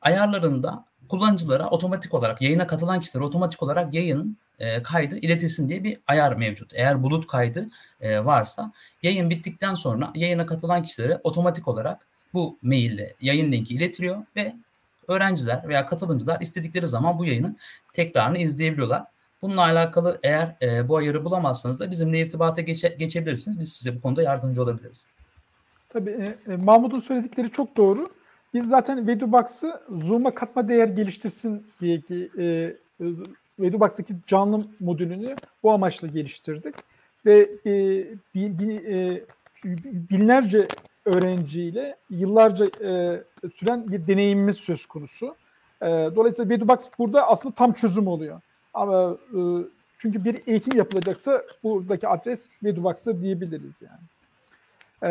ayarlarında kullanıcılara otomatik olarak yayına katılan kişiler otomatik olarak yayının e, kaydı iletilsin diye bir ayar mevcut. Eğer bulut kaydı e, varsa yayın bittikten sonra yayına katılan kişilere otomatik olarak bu maille yayın linki iletiliyor ve öğrenciler veya katılımcılar istedikleri zaman bu yayının tekrarını izleyebiliyorlar. Bununla alakalı eğer e, bu ayarı bulamazsanız da bizimle irtibata geçe, geçebilirsiniz. Biz size bu konuda yardımcı olabiliriz. Tabii e, e, Mahmut'un söyledikleri çok doğru. Biz zaten Vedubox'ı Zoom'a katma değer geliştirsin diye ki e, Vedubox'taki canlı modülünü bu amaçla geliştirdik. Ve e, bi, bi, e, binlerce öğrenciyle yıllarca e, süren bir deneyimimiz söz konusu. E, dolayısıyla Vedubox burada aslında tam çözüm oluyor. Ama e, çünkü bir eğitim yapılacaksa buradaki adres Vedubox'tır diyebiliriz yani.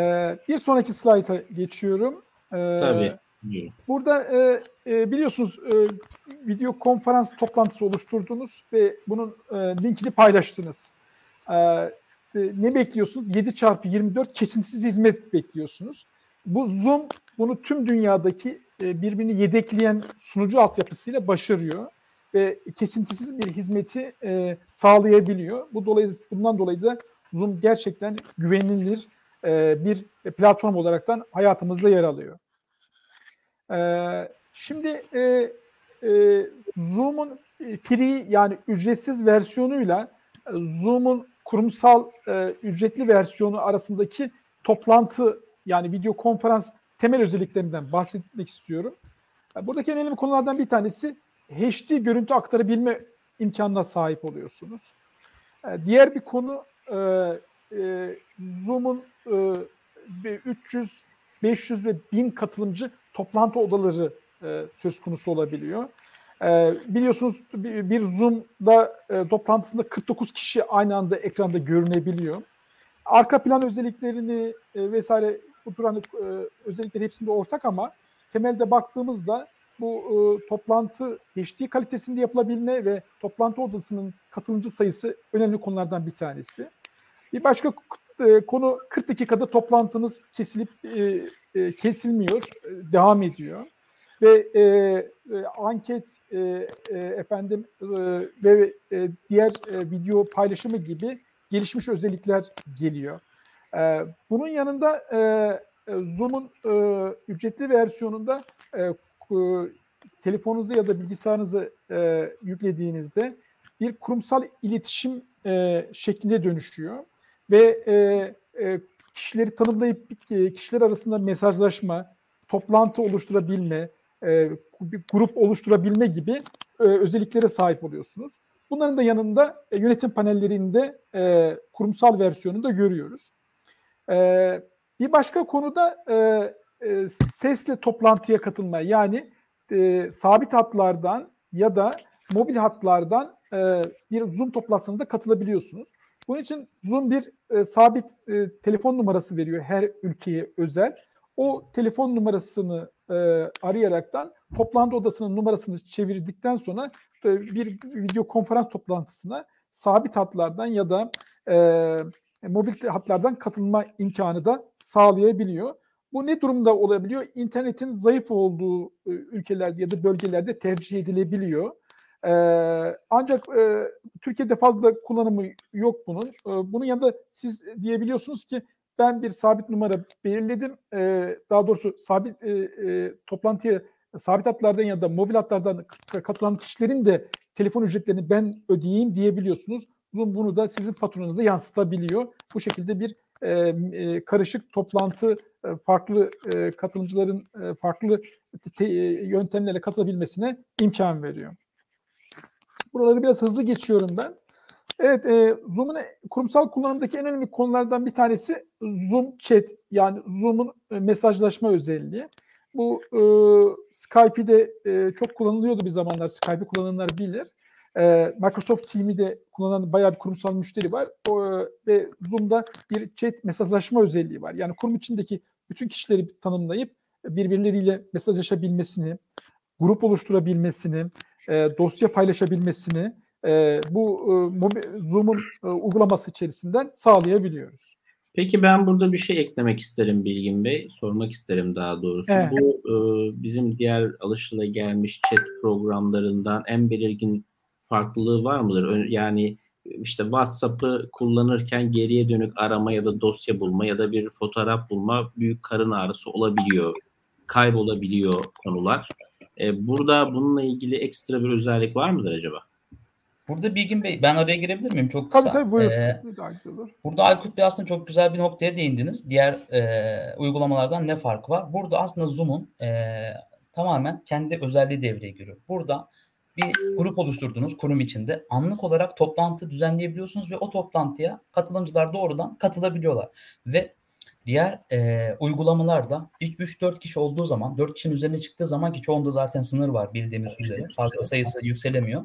E, bir sonraki slayta geçiyorum. E, Tabii. Burada e, e, biliyorsunuz e, video konferans toplantısı oluşturdunuz ve bunun e, linkini paylaştınız. E, ne bekliyorsunuz? 7 çarpı 24 kesintisiz hizmet bekliyorsunuz. Bu Zoom bunu tüm dünyadaki e, birbirini yedekleyen sunucu altyapısıyla başarıyor ve kesintisiz bir hizmeti e, sağlayabiliyor. Bu dolayı bundan dolayı da Zoom gerçekten güvenilir e, bir platform olaraktan hayatımızda yer alıyor. E, şimdi e, e, Zoom'un free yani ücretsiz versiyonuyla Zoom'un kurumsal e, ücretli versiyonu arasındaki toplantı yani video konferans temel özelliklerinden bahsetmek istiyorum. Buradaki önemli konulardan bir tanesi HD görüntü aktarabilme imkanına sahip oluyorsunuz. Diğer bir konu e, Zoom'un 300, 500 ve 1000 katılımcı toplantı odaları söz konusu olabiliyor. biliyorsunuz bir, Zoom'da toplantısında 49 kişi aynı anda ekranda görünebiliyor. Arka plan özelliklerini vesaire bu tür hani, özellikleri hepsinde ortak ama temelde baktığımızda bu e, toplantı HD kalitesinde yapılabilme ve toplantı odasının katılımcı sayısı önemli konulardan bir tanesi. Bir başka e, konu 40 dakikada toplantınız kesilip e, e, kesilmiyor, e, devam ediyor ve e, e, anket e, e, efendim e, ve e, diğer e, video paylaşımı gibi gelişmiş özellikler geliyor. E, bunun yanında e, Zoom'un e, ücretli versiyonunda e, e, telefonunuzu ya da bilgisayarınızı e, yüklediğinizde bir kurumsal iletişim e, şeklinde dönüşüyor ve e, e, kişileri tanımlayıp e, kişiler arasında mesajlaşma, toplantı oluşturabilme, e, bir grup oluşturabilme gibi e, özelliklere sahip oluyorsunuz. Bunların da yanında e, yönetim panellerinde e, kurumsal versiyonunu da görüyoruz. E, bir başka konuda e, e, sesle toplantıya katılma yani e, sabit hatlardan ya da mobil hatlardan e, bir Zoom toplantısına da katılabiliyorsunuz. Bunun için Zoom bir e, sabit e, telefon numarası veriyor her ülkeye özel. O telefon numarasını e, arayaraktan toplantı odasının numarasını çevirdikten sonra e, bir video konferans toplantısına sabit hatlardan ya da e, mobil hatlardan katılma imkanı da sağlayabiliyor. Bu ne durumda olabiliyor? İnternetin zayıf olduğu e, ülkelerde ya da bölgelerde tercih edilebiliyor. Ee, ancak e, Türkiye'de fazla kullanımı yok bunun. Ee, bunun yanında siz diyebiliyorsunuz ki ben bir sabit numara belirledim. Ee, daha doğrusu sabit e, e, toplantıya sabit hatlardan ya da mobil hatlardan katılan kişilerin de telefon ücretlerini ben ödeyeyim diyebiliyorsunuz. Zoom bunu da sizin faturanıza yansıtabiliyor. Bu şekilde bir e, e, karışık toplantı farklı e, katılımcıların e, farklı te, e, yöntemlerle katılabilmesine imkan veriyor. Buraları biraz hızlı geçiyorum ben. Evet, e, Zoom'un kurumsal kullanımdaki en önemli konulardan bir tanesi Zoom Chat yani Zoom'un e, mesajlaşma özelliği. Bu e, Skype'de e, çok kullanılıyordu bir zamanlar. Skype'i kullananlar bilir. E, Microsoft Team'i de kullanan bayağı bir kurumsal müşteri var. O, e, ve Zoom'da bir chat mesajlaşma özelliği var. Yani kurum içindeki bütün kişileri tanımlayıp birbirleriyle mesajlaşabilmesini, grup oluşturabilmesini, e, dosya paylaşabilmesini e, bu e, Zoom'un e, uygulaması içerisinden sağlayabiliyoruz. Peki ben burada bir şey eklemek isterim Bilgin Bey, sormak isterim daha doğrusu. Evet. Bu e, bizim diğer alışılagelmiş chat programlarından en belirgin farklılığı var mıdır? Yani işte WhatsApp'ı kullanırken geriye dönük arama ya da dosya bulma ya da bir fotoğraf bulma büyük karın ağrısı olabiliyor. Kaybolabiliyor konular. E, burada bununla ilgili ekstra bir özellik var mıdır acaba? Burada Bilgin Bey, ben araya girebilir miyim? Çok kısa. Tabii tabii buyur. Ee, Daha güzel olur. Burada Aykut Bey aslında çok güzel bir noktaya değindiniz. Diğer e, uygulamalardan ne farkı var? Burada aslında Zoom'un e, tamamen kendi özelliği devreye giriyor. Burada bir grup oluşturduğunuz kurum içinde anlık olarak toplantı düzenleyebiliyorsunuz ve o toplantıya katılımcılar doğrudan katılabiliyorlar. Ve diğer e, uygulamalarda 3-4 kişi olduğu zaman, 4 kişinin üzerine çıktığı zaman ki çoğunda zaten sınır var bildiğimiz üzere. Fazla sayısı yükselemiyor.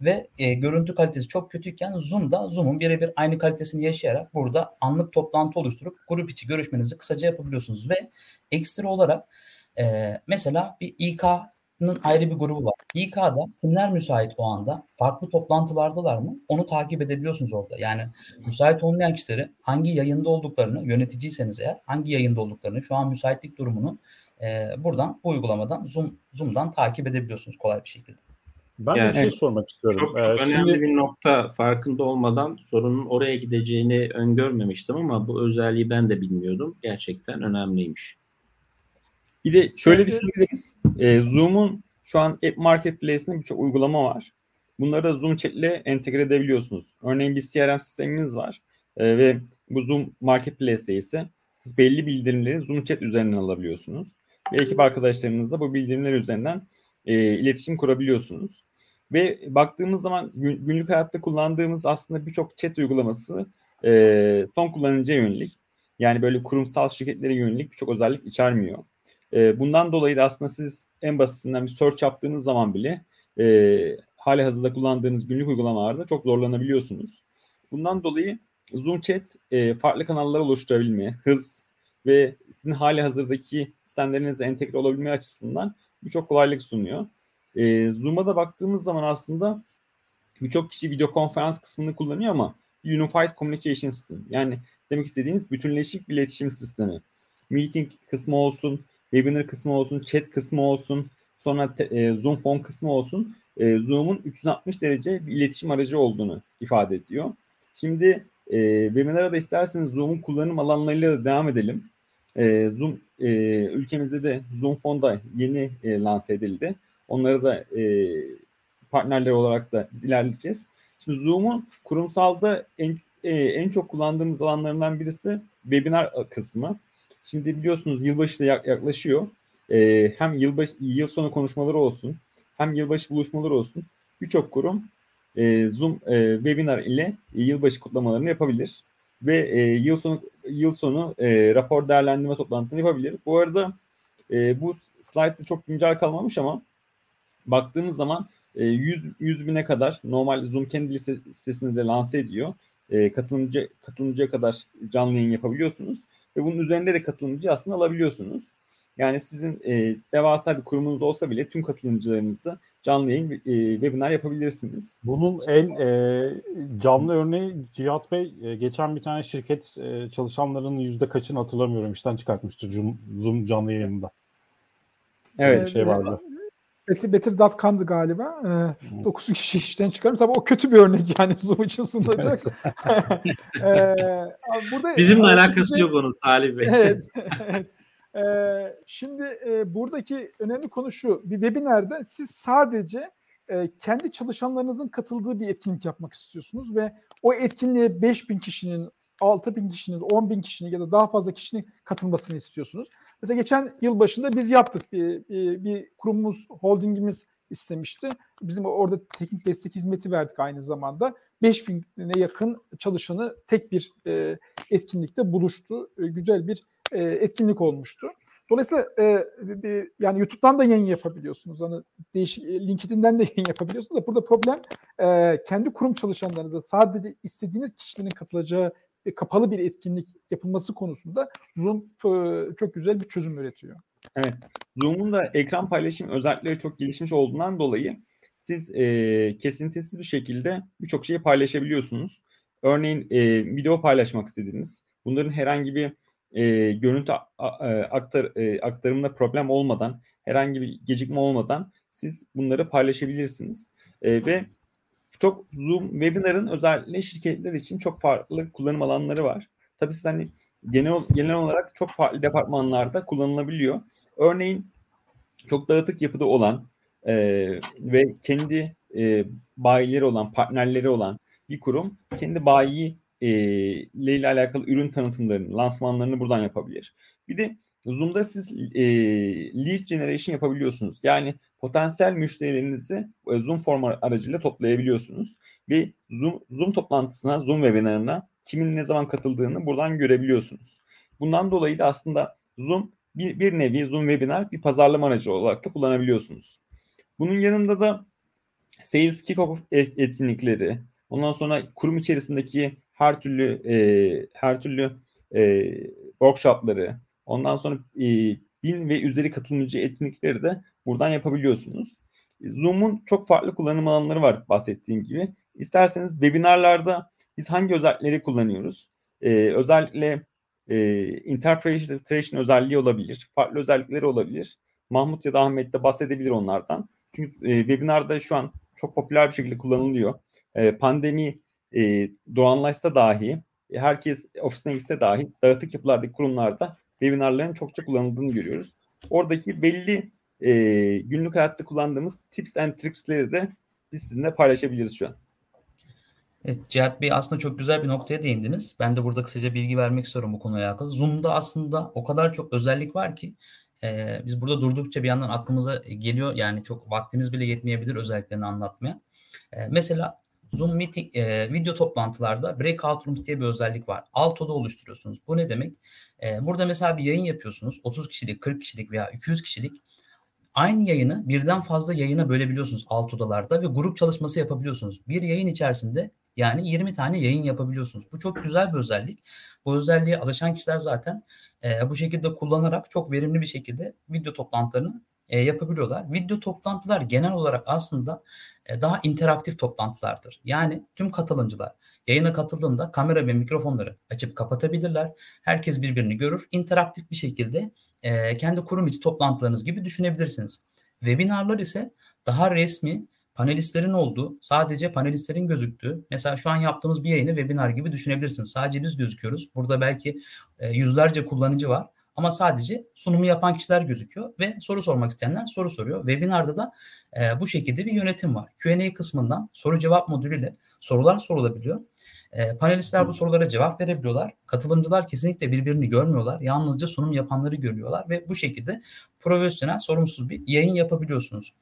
Ve e, görüntü kalitesi çok kötüyken Zoom'da Zoom'un birebir aynı kalitesini yaşayarak burada anlık toplantı oluşturup grup içi görüşmenizi kısaca yapabiliyorsunuz. Ve ekstra olarak e, mesela bir İK'nın ayrı bir grubu var. İK'da kimler müsait o anda? Farklı toplantılardalar mı? Onu takip edebiliyorsunuz orada. Yani müsait olmayan kişileri hangi yayında olduklarını, yöneticiyseniz eğer hangi yayında olduklarını, şu an müsaitlik durumunu e, buradan bu uygulamadan Zoom Zoom'dan takip edebiliyorsunuz kolay bir şekilde. Ben Yani de bir şey sormak istiyorum. Çok, çok Ee, önemli şimdi bir nokta farkında olmadan sorunun oraya gideceğini öngörmemiştim ama bu özelliği ben de bilmiyordum. Gerçekten önemliymiş. Bir de şöyle düşünebiliriz. Ee, Zoom'un şu an App Marketplace'inde birçok uygulama var. Bunları da Zoom Chat ile entegre edebiliyorsunuz. Örneğin bir CRM sistemimiz var. Ee, ve bu Zoom Marketplace'te ise siz belli bildirimleri Zoom Chat üzerinden alabiliyorsunuz. Ve ekip arkadaşlarınızla bu bildirimler üzerinden e, iletişim kurabiliyorsunuz. Ve baktığımız zaman gün- günlük hayatta kullandığımız aslında birçok chat uygulaması e, son kullanıcıya yönelik. Yani böyle kurumsal şirketlere yönelik birçok özellik içermiyor. E, bundan dolayı da aslında siz en basitinden bir search yaptığınız zaman bile e, hali hazırda kullandığınız günlük uygulamalarda çok zorlanabiliyorsunuz. Bundan dolayı Zoom Chat e, farklı kanallar oluşturabilme, hız ve sizin hali hazırdaki sistemlerinizle entegre olabilme açısından birçok kolaylık sunuyor. E, Zoom'a da baktığımız zaman aslında birçok kişi video konferans kısmını kullanıyor ama Unified Communication System yani demek istediğimiz bütünleşik bir iletişim sistemi. Meeting kısmı olsun, webinar kısmı olsun, chat kısmı olsun, sonra te- e, Zoom Phone kısmı olsun. E, Zoom'un 360 derece bir iletişim aracı olduğunu ifade ediyor. Şimdi e, webinara da isterseniz Zoom'un kullanım alanlarıyla da devam edelim. E, Zoom e, ülkemizde de Zoom Phone'da yeni e, lanse edildi. Onları da e, partnerler olarak da biz ilerleyeceğiz. Şimdi Zoom'un kurumsalda en, e, en çok kullandığımız alanlarından birisi webinar kısmı. Şimdi biliyorsunuz yılbaşı da yak- yaklaşıyor. E, hem yılbaşı yıl sonu konuşmaları olsun, hem yılbaşı buluşmaları olsun. Birçok kurum e, Zoom e, webinar ile yılbaşı kutlamalarını yapabilir ve e, yıl sonu yıl sonu e, rapor değerlendirme toplantılarını yapabilir. Bu arada e, bu slaytta çok güncel kalmamış ama baktığımız zaman e, 100 100 bine kadar normal Zoom kendi sitesinde de lanse ediyor. E, katılımcı katılımcıya kadar canlı yayın yapabiliyorsunuz ve bunun üzerinde de katılımcı aslında alabiliyorsunuz. Yani sizin e, devasa bir kurumunuz olsa bile tüm katılımcılarınızı canlı yayın e, webinar yapabilirsiniz. bunun en e, canlı örneği Cihat Bey e, geçen bir tane şirket e, çalışanlarının yüzde kaçını hatırlamıyorum işten çıkartmıştı Zoom, canlı yayınında. Evet. Bir şey vardı. Better, Better.com'dı galiba. Ee, 9 kişi işten çıkarmış. Tabii o kötü bir örnek yani Zoom için sunulacak. ee, abi burada Bizimle alakası bize- yok onun Salih Bey. evet. evet. Ee, şimdi e, buradaki önemli konu şu. Bir webinarda siz sadece e, kendi çalışanlarınızın katıldığı bir etkinlik yapmak istiyorsunuz ve o etkinliğe 5000 kişinin, 6000 kişinin, 10.000 kişinin ya da daha fazla kişinin katılmasını istiyorsunuz. Mesela geçen yıl başında biz yaptık. Bir, bir, bir kurumumuz, holdingimiz istemişti. Bizim orada teknik destek hizmeti verdik aynı zamanda. 5000'e yakın çalışanı tek bir e, etkinlikte buluştu. E, güzel bir e, etkinlik olmuştu. Dolayısıyla e, bir, yani YouTube'dan da yayın yapabiliyorsunuz. Hani değişik e, LinkedIn'den de yayın yapabiliyorsunuz da burada problem e, kendi kurum çalışanlarınıza sadece istediğiniz kişilerin katılacağı e, kapalı bir etkinlik yapılması konusunda Zoom e, çok güzel bir çözüm üretiyor. Zoom'un da ekran paylaşım özellikleri çok gelişmiş olduğundan dolayı siz e, kesintisiz bir şekilde birçok şeyi paylaşabiliyorsunuz. Örneğin e, video paylaşmak istediğiniz, bunların herhangi bir e, görüntü e, aktar, e, aktarımında problem olmadan, herhangi bir gecikme olmadan siz bunları paylaşabilirsiniz. E, ve çok Zoom webinarın özellikle şirketler için çok farklı kullanım alanları var. Tabii siz hani genel, genel olarak çok farklı departmanlarda kullanılabiliyor. Örneğin çok dağıtık yapıda olan e, ve kendi e, bayileri olan, partnerleri olan bir kurum kendi bayi e, ile alakalı ürün tanıtımlarını, lansmanlarını buradan yapabilir. Bir de Zoom'da siz e, lead generation yapabiliyorsunuz. Yani potansiyel müşterilerinizi e, Zoom form aracıyla toplayabiliyorsunuz. Ve Zoom, Zoom toplantısına, Zoom webinarına kimin ne zaman katıldığını buradan görebiliyorsunuz. Bundan dolayı da aslında Zoom bir, bir nevi Zoom webinar bir pazarlama aracı olarak da kullanabiliyorsunuz. Bunun yanında da sales kick-off etkinlikleri, ondan sonra kurum içerisindeki her türlü e, her türlü e, workshopları, ondan sonra e, bin ve üzeri katılımcı etkinlikleri de buradan yapabiliyorsunuz. Zoom'un çok farklı kullanım alanları var bahsettiğim gibi. İsterseniz webinarlarda biz hangi özellikleri kullanıyoruz? Ee, özellikle e, interpretation özelliği olabilir. Farklı özellikleri olabilir. Mahmut ya da Ahmet de bahsedebilir onlardan. Çünkü e, webinarda şu an çok popüler bir şekilde kullanılıyor. E, pandemi e, doğanlaşsa dahi, herkes ofisine gitse dahi dağıtık yapılardaki kurumlarda webinarların çokça kullanıldığını görüyoruz. Oradaki belli e, günlük hayatta kullandığımız tips and tricks'leri de biz sizinle paylaşabiliriz şu an. Evet, Cihat Bey aslında çok güzel bir noktaya değindiniz. Ben de burada kısaca bilgi vermek istiyorum bu konuyla alakalı. Zoom'da aslında o kadar çok özellik var ki e, biz burada durdukça bir yandan aklımıza geliyor. Yani çok vaktimiz bile yetmeyebilir özelliklerini anlatmaya. E, mesela Zoom meeting, e, video toplantılarda breakout rooms diye bir özellik var. Alt oda oluşturuyorsunuz. Bu ne demek? E, burada mesela bir yayın yapıyorsunuz. 30 kişilik, 40 kişilik veya 200 kişilik aynı yayını birden fazla yayına bölebiliyorsunuz alt odalarda ve grup çalışması yapabiliyorsunuz. Bir yayın içerisinde yani 20 tane yayın yapabiliyorsunuz. Bu çok güzel bir özellik. Bu özelliğe alışan kişiler zaten e, bu şekilde kullanarak çok verimli bir şekilde video toplantılarını e, yapabiliyorlar. Video toplantılar genel olarak aslında e, daha interaktif toplantılardır. Yani tüm katılımcılar yayına katıldığında kamera ve mikrofonları açıp kapatabilirler. Herkes birbirini görür. İnteraktif bir şekilde e, kendi kurum içi toplantılarınız gibi düşünebilirsiniz. Webinarlar ise daha resmi panelistlerin olduğu, sadece panelistlerin gözüktüğü, mesela şu an yaptığımız bir yayını webinar gibi düşünebilirsiniz. Sadece biz gözüküyoruz. Burada belki e, yüzlerce kullanıcı var ama sadece sunumu yapan kişiler gözüküyor ve soru sormak isteyenler soru soruyor. Webinarda da e, bu şekilde bir yönetim var. Q&A kısmından soru cevap modülüyle sorular sorulabiliyor. E, panelistler bu sorulara cevap verebiliyorlar. Katılımcılar kesinlikle birbirini görmüyorlar. Yalnızca sunum yapanları görüyorlar ve bu şekilde profesyonel, sorumsuz bir yayın yapabiliyorsunuz.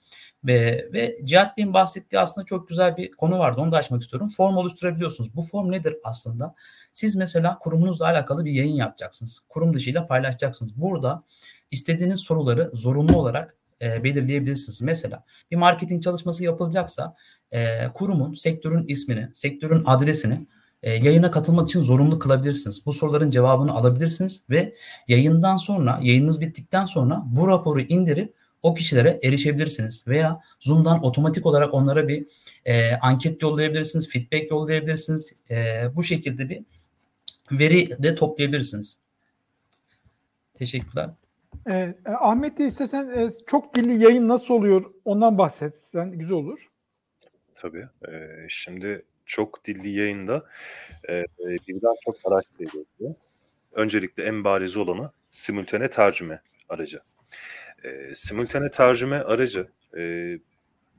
Ve, ve Cihat Bey'in bahsettiği aslında çok güzel bir konu vardı. Onu da açmak istiyorum. Form oluşturabiliyorsunuz. Bu form nedir aslında? Siz mesela kurumunuzla alakalı bir yayın yapacaksınız. Kurum dışıyla paylaşacaksınız. Burada istediğiniz soruları zorunlu olarak e, belirleyebilirsiniz. Mesela bir marketing çalışması yapılacaksa e, kurumun, sektörün ismini, sektörün adresini e, yayına katılmak için zorunlu kılabilirsiniz. Bu soruların cevabını alabilirsiniz ve yayından sonra, yayınınız bittikten sonra bu raporu indirip o kişilere erişebilirsiniz. Veya Zoom'dan otomatik olarak onlara bir e, anket yollayabilirsiniz, feedback yollayabilirsiniz. E, bu şekilde bir veri de toplayabilirsiniz. Teşekkürler. Ee, Ahmet de istesen e, çok dilli yayın nasıl oluyor ondan bahsetsen güzel olur. Tabii. Ee, şimdi çok dilli yayında e, birden çok araç geliyor. Öncelikle en bariz olanı simultane tercüme aracı. E, simultane tercüme aracı e,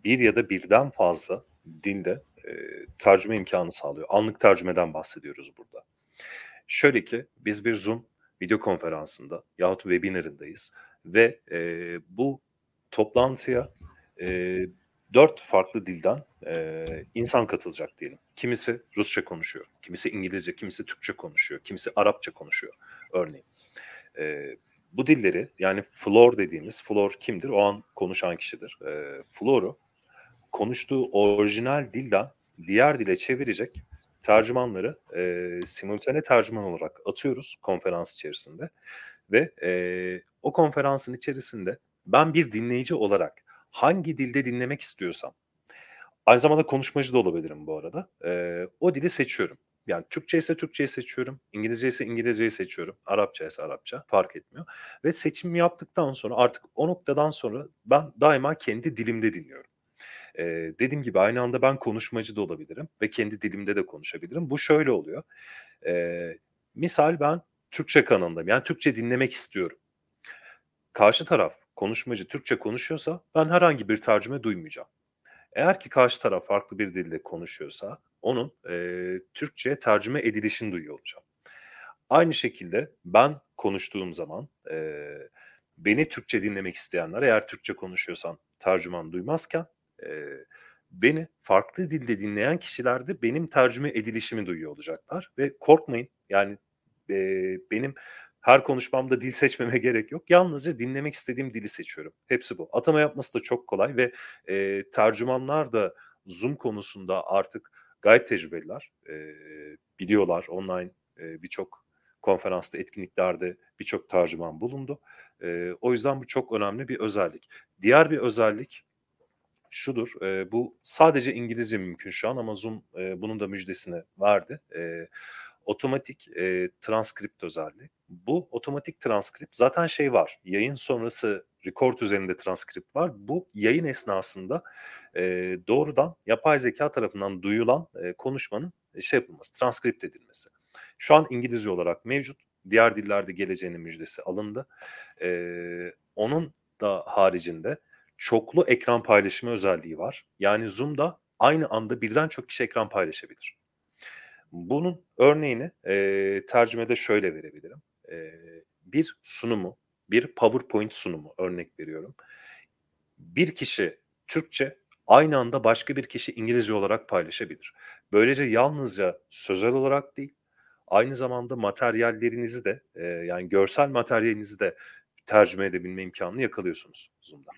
bir ya da birden fazla dilde e, tercüme imkanı sağlıyor. Anlık tercümeden bahsediyoruz burada. Şöyle ki biz bir Zoom video konferansında yahut webinarındayız ve e, bu toplantıya e, dört farklı dilden e, insan katılacak diyelim. Kimisi Rusça konuşuyor, kimisi İngilizce, kimisi Türkçe konuşuyor, kimisi Arapça konuşuyor örneğin. E, bu dilleri yani floor dediğimiz, floor kimdir? O an konuşan kişidir. E, floor'u konuştuğu orijinal dilden diğer dile çevirecek tercümanları e, simultane tercüman olarak atıyoruz konferans içerisinde. Ve e, o konferansın içerisinde ben bir dinleyici olarak hangi dilde dinlemek istiyorsam, aynı zamanda konuşmacı da olabilirim bu arada, e, o dili seçiyorum. Yani Türkçe ise Türkçeyi seçiyorum, İngilizce ise İngilizceyi seçiyorum, Arapça ise Arapça fark etmiyor. Ve seçimi yaptıktan sonra artık o noktadan sonra ben daima kendi dilimde dinliyorum. Ee, dediğim gibi aynı anda ben konuşmacı da olabilirim ve kendi dilimde de konuşabilirim. Bu şöyle oluyor. Ee, misal ben Türkçe kanalındayım. Yani Türkçe dinlemek istiyorum. Karşı taraf konuşmacı Türkçe konuşuyorsa ben herhangi bir tercüme duymayacağım. Eğer ki karşı taraf farklı bir dilde konuşuyorsa onun e, Türkçe tercüme edilişini duyuyor olacağım. Aynı şekilde ben konuştuğum zaman e, beni Türkçe dinlemek isteyenler eğer Türkçe konuşuyorsam tercüman duymazken e, beni farklı dilde dinleyen kişiler de benim tercüme edilişimi duyuyor olacaklar. Ve korkmayın yani e, benim her konuşmamda dil seçmeme gerek yok. Yalnızca dinlemek istediğim dili seçiyorum. Hepsi bu. Atama yapması da çok kolay ve e, tercümanlar da Zoom konusunda artık gayet tecrübeliler. E, biliyorlar online e, birçok konferansta, etkinliklerde birçok tercüman bulundu. E, o yüzden bu çok önemli bir özellik. Diğer bir özellik şudur. E, bu sadece İngilizce mümkün şu an ama Zoom e, bunun da müjdesini verdi. E, otomatik e, transkript özelliği. Bu otomatik transkript zaten şey var. Yayın sonrası record üzerinde transkript var. Bu yayın esnasında e, doğrudan yapay zeka tarafından duyulan e, konuşmanın şey yapılması, transkript edilmesi. Şu an İngilizce olarak mevcut. Diğer dillerde geleceğinin müjdesi alındı. E, onun da haricinde çoklu ekran paylaşımı özelliği var. Yani Zoom'da aynı anda birden çok kişi ekran paylaşabilir. Bunun örneğini e, tercümede şöyle verebilirim. E, bir sunumu, bir PowerPoint sunumu örnek veriyorum. Bir kişi Türkçe aynı anda başka bir kişi İngilizce olarak paylaşabilir. Böylece yalnızca sözel olarak değil, aynı zamanda materyallerinizi de e, yani görsel materyalinizi de tercüme edebilme imkanını yakalıyorsunuz Zoom'da.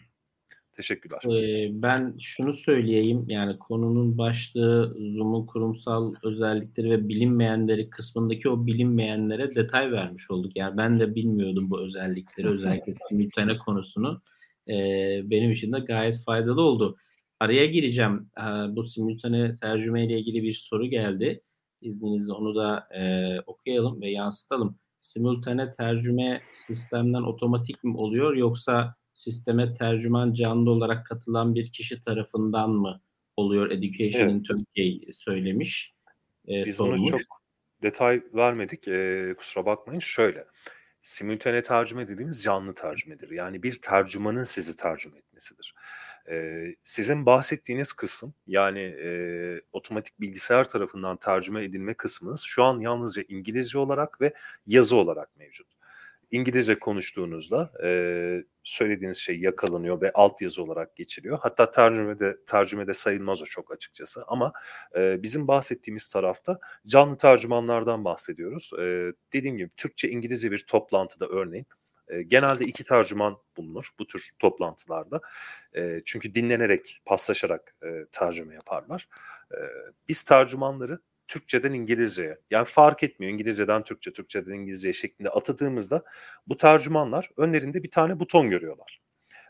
Teşekkürler. Ee, ben şunu söyleyeyim yani konunun başlığı Zoom'un kurumsal özellikleri ve bilinmeyenleri kısmındaki o bilinmeyenlere detay vermiş olduk. Yani ben de bilmiyordum bu özellikleri özellikle simultane konusunu. Ee, benim için de gayet faydalı oldu. Araya gireceğim. Ee, bu simultane tercüme ile ilgili bir soru geldi. İzninizle onu da e, okuyalım ve yansıtalım. Simultane tercüme sistemden otomatik mi oluyor yoksa sisteme tercüman canlı olarak katılan bir kişi tarafından mı oluyor Education in Evet. Turkey söylemiş. e, Biz sormuş. onu çok detay vermedik. Ee, kusura bakmayın. Şöyle. Simultane tercüme dediğimiz canlı tercümedir. Yani bir tercümanın sizi tercüme etmesidir. Ee, sizin bahsettiğiniz kısım yani e, otomatik bilgisayar tarafından tercüme edilme kısmınız şu an yalnızca İngilizce olarak ve yazı olarak mevcut. İngilizce konuştuğunuzda e, söylediğiniz şey yakalanıyor ve altyazı olarak geçiliyor. Hatta tercümede tercümede sayılmaz o çok açıkçası ama e, bizim bahsettiğimiz tarafta canlı tercümanlardan bahsediyoruz. E, dediğim gibi Türkçe İngilizce bir toplantıda örneğin e, genelde iki tercüman bulunur bu tür toplantılarda. E, çünkü dinlenerek, paslaşarak e, tercüme yaparlar. E, biz tercümanları Türkçeden İngilizceye yani fark etmiyor İngilizceden Türkçe, Türkçeden İngilizceye şeklinde atadığımızda bu tercümanlar önlerinde bir tane buton görüyorlar.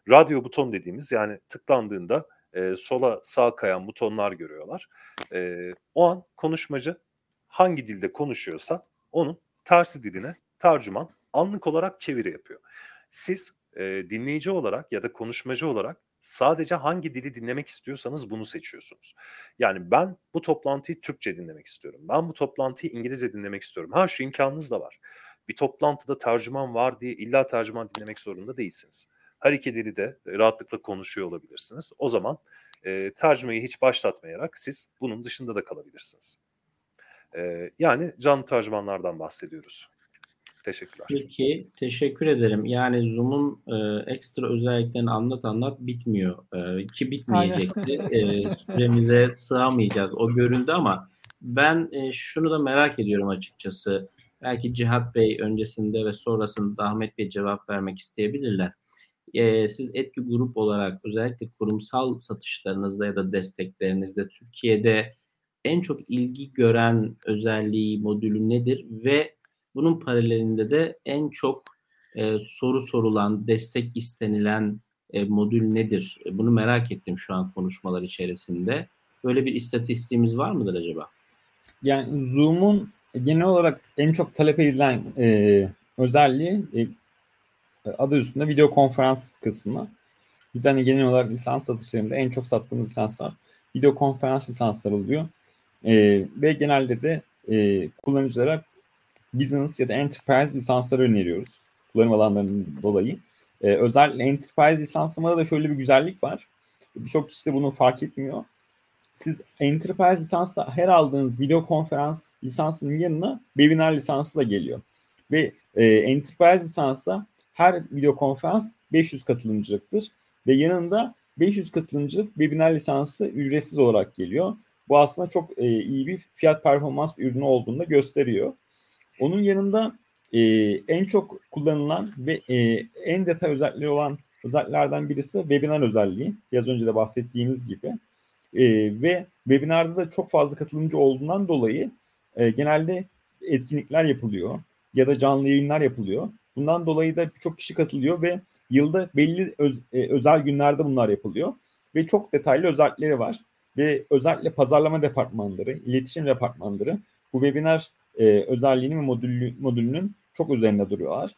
Radyo buton dediğimiz yani tıklandığında e, sola sağ kayan butonlar görüyorlar. E, o an konuşmacı hangi dilde konuşuyorsa onun tersi diline tercüman anlık olarak çeviri yapıyor. Siz e, dinleyici olarak ya da konuşmacı olarak sadece hangi dili dinlemek istiyorsanız bunu seçiyorsunuz. Yani ben bu toplantıyı Türkçe dinlemek istiyorum. Ben bu toplantıyı İngilizce dinlemek istiyorum. Ha şu imkanınız da var. Bir toplantıda tercüman var diye illa tercüman dinlemek zorunda değilsiniz. Her iki dili de rahatlıkla konuşuyor olabilirsiniz. O zaman e, tercümeyi hiç başlatmayarak siz bunun dışında da kalabilirsiniz. E, yani canlı tercümanlardan bahsediyoruz. Teşekkürler. Peki teşekkür ederim. Yani Zoom'un e, ekstra özelliklerini anlat anlat bitmiyor. E, ki bitmeyecekti. E, süremize sığamayacağız. O görüldü ama ben e, şunu da merak ediyorum açıkçası. Belki Cihat Bey öncesinde ve sonrasında Ahmet Bey cevap vermek isteyebilirler. E, siz etki grup olarak özellikle kurumsal satışlarınızda ya da desteklerinizde Türkiye'de en çok ilgi gören özelliği, modülü nedir ve bunun paralelinde de en çok e, soru sorulan, destek istenilen e, modül nedir? E, bunu merak ettim şu an konuşmalar içerisinde. Böyle bir istatistiğimiz var mıdır acaba? Yani Zoom'un genel olarak en çok talep edilen e, özelliği e, adı üstünde video konferans kısmı. Biz hani genel olarak lisans satışlarında en çok sattığımız lisanslar video konferans lisansları oluyor. E, ve genelde de e, kullanıcılara business ya da enterprise lisansları öneriyoruz. Kullanım alanlarının dolayı. E, özellikle Enterprise lisanslamada da şöyle bir güzellik var. Birçok kişi de bunu fark etmiyor. Siz Enterprise lisansla her aldığınız video konferans lisansının yanına webinar lisansı da geliyor. Ve e, Enterprise lisansta her video konferans 500 katılımcılıktır. Ve yanında 500 katılımcılık webinar lisansı ücretsiz olarak geliyor. Bu aslında çok e, iyi bir fiyat performans ürünü olduğunu da gösteriyor. Onun yanında e, en çok kullanılan ve e, en detay özellikleri olan özelliklerden birisi de webinar özelliği. Biraz önce de bahsettiğimiz gibi. E, ve webinarda da çok fazla katılımcı olduğundan dolayı e, genelde etkinlikler yapılıyor ya da canlı yayınlar yapılıyor. Bundan dolayı da birçok kişi katılıyor ve yılda belli öz, e, özel günlerde bunlar yapılıyor. Ve çok detaylı özellikleri var. Ve özellikle pazarlama departmanları, iletişim departmanları bu webinar e, özelliğinin ve modülü, modülünün çok üzerinde duruyorlar.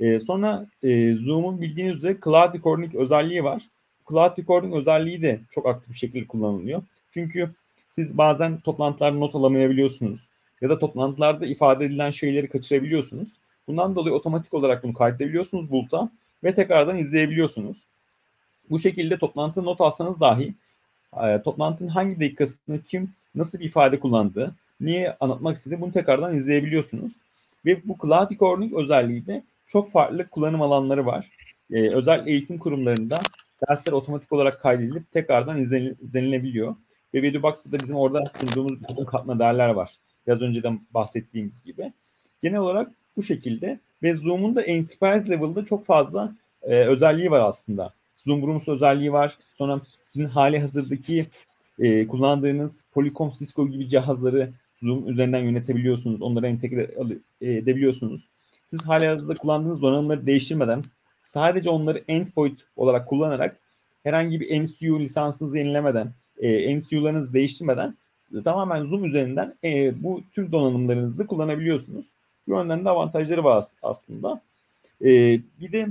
E, sonra e, Zoom'un bildiğiniz üzere Cloud Recording özelliği var. Cloud Recording özelliği de çok aktif bir şekilde kullanılıyor. Çünkü siz bazen toplantılarda not alamayabiliyorsunuz ya da toplantılarda ifade edilen şeyleri kaçırabiliyorsunuz. Bundan dolayı otomatik olarak bunu kaydedebiliyorsunuz buluta ve tekrardan izleyebiliyorsunuz. Bu şekilde toplantı not alsanız dahi e, toplantının hangi dakikasında kim nasıl bir ifade kullandı, niye anlatmak istedi bunu tekrardan izleyebiliyorsunuz. Ve bu Cloud Recording özelliği de çok farklı kullanım alanları var. Ee, özellikle eğitim kurumlarında dersler otomatik olarak kaydedilip tekrardan izlenilebiliyor. Ve VeduBox'ta da bizim orada sunduğumuz bir katma değerler var. Biraz önceden bahsettiğimiz gibi. Genel olarak bu şekilde ve Zoom'un da enterprise level'da çok fazla e, özelliği var aslında. Zoom Rooms özelliği var. Sonra sizin hali hazırdaki e, kullandığınız Polycom, Cisco gibi cihazları Zoom üzerinden yönetebiliyorsunuz. Onlara entegre edebiliyorsunuz. Siz hali hazırda kullandığınız donanımları değiştirmeden sadece onları endpoint olarak kullanarak herhangi bir MCU lisansınızı yenilemeden, e, MCU'larınızı değiştirmeden tamamen Zoom üzerinden e, bu tüm donanımlarınızı kullanabiliyorsunuz. Bu yönden de avantajları var aslında. E, bir de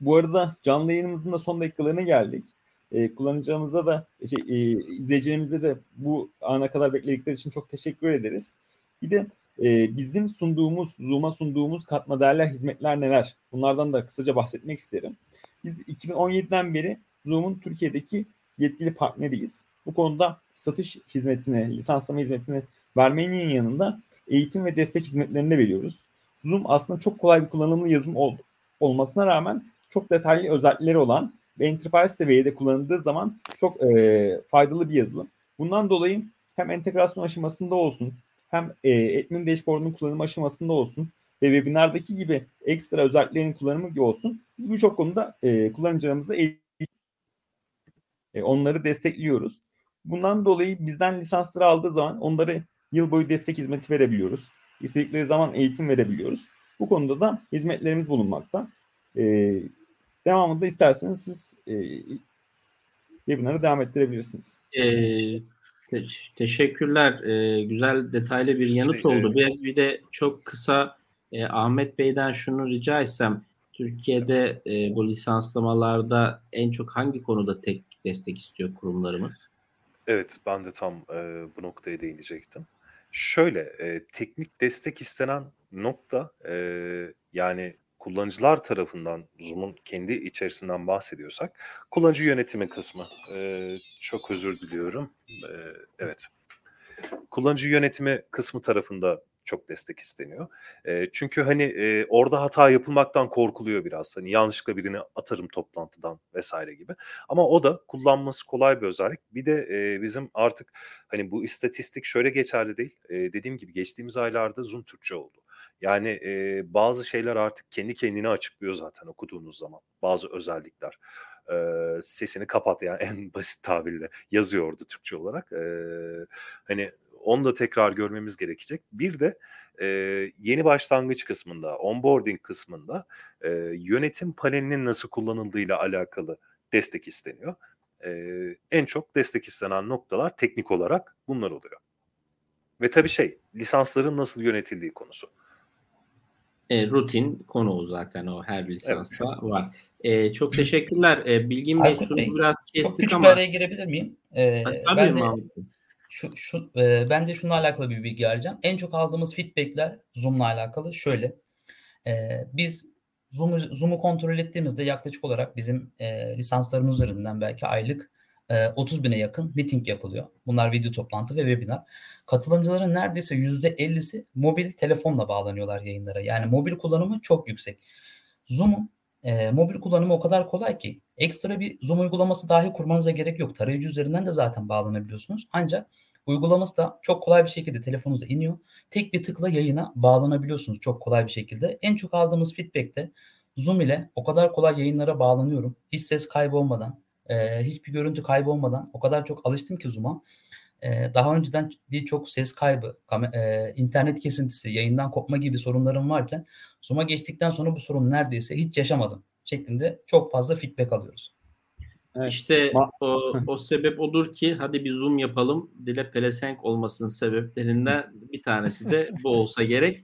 bu arada canlı yayınımızın da son dakikalarına geldik. E, kullanıcılarımıza da şey, e, izleyicilerimize de bu ana kadar bekledikleri için çok teşekkür ederiz. Bir de e, bizim sunduğumuz, Zoom'a sunduğumuz katma değerler, hizmetler neler? Bunlardan da kısaca bahsetmek isterim. Biz 2017'den beri Zoom'un Türkiye'deki yetkili partneriyiz. Bu konuda satış hizmetini, lisanslama hizmetini vermenin yanında eğitim ve destek hizmetlerini de veriyoruz. Zoom aslında çok kolay bir kullanımlı yazılım ol, olmasına rağmen çok detaylı özellikleri olan ve enterprise seviyede kullanıldığı zaman çok e, faydalı bir yazılım. Bundan dolayı hem entegrasyon aşamasında olsun hem e, admin dashboard'un kullanımı aşamasında olsun ve webinardaki gibi ekstra özelliklerin kullanımı gibi olsun. Biz birçok konuda e, kullanıcılarımıza e, onları destekliyoruz. Bundan dolayı bizden lisansları aldığı zaman onları yıl boyu destek hizmeti verebiliyoruz. İstedikleri zaman eğitim verebiliyoruz. Bu konuda da hizmetlerimiz bulunmakta. E, devamında isterseniz siz e, webinarı devam ettirebilirsiniz. E, te- teşekkürler. E, güzel detaylı bir yanıt Şey, oldu. Bir, bir de çok kısa e, Ahmet Bey'den şunu rica etsem. Türkiye'de e, bu lisanslamalarda en çok hangi konuda tek destek istiyor kurumlarımız? Evet, ben de tam e, bu noktaya değinecektim. Şöyle, e, teknik destek istenen nokta e, yani kullanıcılar tarafından Zoom'un kendi içerisinden bahsediyorsak kullanıcı yönetimi kısmı. E, çok özür diliyorum. E, evet. Kullanıcı yönetimi kısmı tarafında çok destek isteniyor. E, çünkü hani e, orada hata yapılmaktan korkuluyor biraz. Hani yanlışlıkla birini atarım toplantıdan vesaire gibi. Ama o da kullanması kolay bir özellik. Bir de e, bizim artık hani bu istatistik şöyle geçerli değil. E, dediğim gibi geçtiğimiz aylarda Zoom Türkçe oldu. Yani e, bazı şeyler artık kendi kendine açıklıyor zaten okuduğunuz zaman. Bazı özellikler. E, sesini kapat yani en basit tabirle yazıyordu Türkçe olarak. E, hani onu da tekrar görmemiz gerekecek. Bir de e, yeni başlangıç kısmında, onboarding kısmında e, yönetim panelinin nasıl kullanıldığıyla alakalı destek isteniyor. E, en çok destek istenen noktalar teknik olarak bunlar oluyor. Ve tabii şey, lisansların nasıl yönetildiği konusu. E, rutin konu zaten o her lisansta evet. var. E, çok teşekkürler. E, Bilgin Bey sunu biraz kestik çok küçük ama. bir araya girebilir miyim? E, Tabii ben de, şu, şu, e, ben de şununla alakalı bir bilgi vereceğim. En çok aldığımız feedbackler Zoom'la alakalı şöyle. E, biz Zoom'u, Zoom'u kontrol ettiğimizde yaklaşık olarak bizim e, lisanslarımız üzerinden belki aylık e, 30 bine yakın meeting yapılıyor. Bunlar video toplantı ve webinar. Katılımcıların neredeyse %50'si mobil telefonla bağlanıyorlar yayınlara. Yani mobil kullanımı çok yüksek. Zoom'un e, mobil kullanımı o kadar kolay ki ekstra bir Zoom uygulaması dahi kurmanıza gerek yok. Tarayıcı üzerinden de zaten bağlanabiliyorsunuz. Ancak uygulaması da çok kolay bir şekilde telefonunuza iniyor. Tek bir tıkla yayına bağlanabiliyorsunuz çok kolay bir şekilde. En çok aldığımız feedback'te Zoom ile o kadar kolay yayınlara bağlanıyorum. Hiç ses kaybı olmadan, e, hiçbir görüntü kaybı olmadan o kadar çok alıştım ki Zoom'a. E, daha önceden birçok ses kaybı, e, internet kesintisi, yayından kopma gibi sorunlarım varken Zoom'a geçtikten sonra bu sorun neredeyse hiç yaşamadım şeklinde çok fazla feedback alıyoruz. Evet. İşte o, o sebep odur ki hadi bir zoom yapalım. Dile pelesenk olmasının sebeplerinden bir tanesi de bu olsa gerek.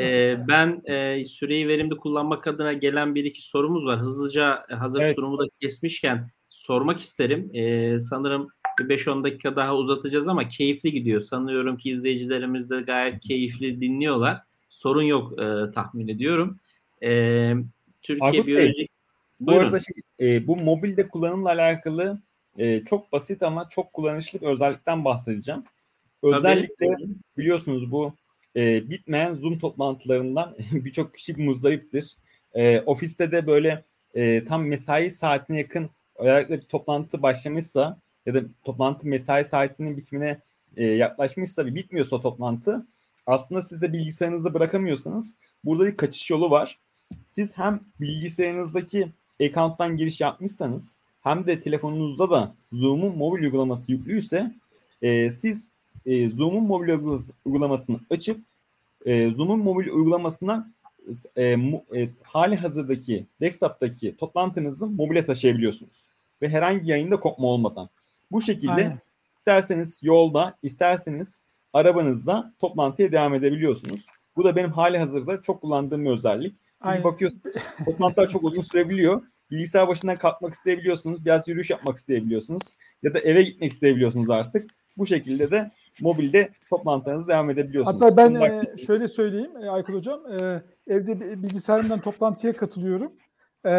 Ee, ben e, süreyi verimli kullanmak adına gelen bir iki sorumuz var. Hızlıca hazır evet. sunumu da kesmişken sormak isterim. Ee, sanırım 5-10 dakika daha uzatacağız ama keyifli gidiyor. Sanıyorum ki izleyicilerimiz de gayet keyifli dinliyorlar. Sorun yok e, tahmin ediyorum. E, Türkiye Biyolojik bu arada şey, e, bu mobilde kullanımla alakalı e, çok basit ama çok kullanışlı bir özellikten bahsedeceğim. Özellikle Tabii. biliyorsunuz bu e, bitmeyen Zoom toplantılarından birçok kişi muzdariptir. E, ofiste de böyle e, tam mesai saatine yakın özellikle bir toplantı başlamışsa ya da toplantı mesai saatinin bitimine e, yaklaşmışsa ve bitmiyorsa toplantı aslında siz de bilgisayarınızı bırakamıyorsanız burada bir kaçış yolu var. Siz hem bilgisayarınızdaki account'tan giriş yapmışsanız hem de telefonunuzda da Zoom'un mobil uygulaması yüklüyse e, siz e, Zoom'un mobil uygulamasını açıp e, Zoom'un mobil uygulamasına e, mu, e, hali hazırdaki desktop'taki toplantınızı mobile taşıyabiliyorsunuz. Ve herhangi yayında kopma olmadan. Bu şekilde Aynen. isterseniz yolda, isterseniz arabanızda toplantıya devam edebiliyorsunuz. Bu da benim hali hazırda çok kullandığım bir özellik. Çünkü Aynen. bakıyorsunuz toplantılar çok uzun sürebiliyor. Bilgisayar başından kalkmak isteyebiliyorsunuz. Biraz yürüyüş yapmak isteyebiliyorsunuz. Ya da eve gitmek isteyebiliyorsunuz artık. Bu şekilde de mobilde toplantınızı devam edebiliyorsunuz. Hatta ben e, şöyle söyleyeyim e, Aykut Hocam. E, evde bilgisayarımdan toplantıya katılıyorum. E,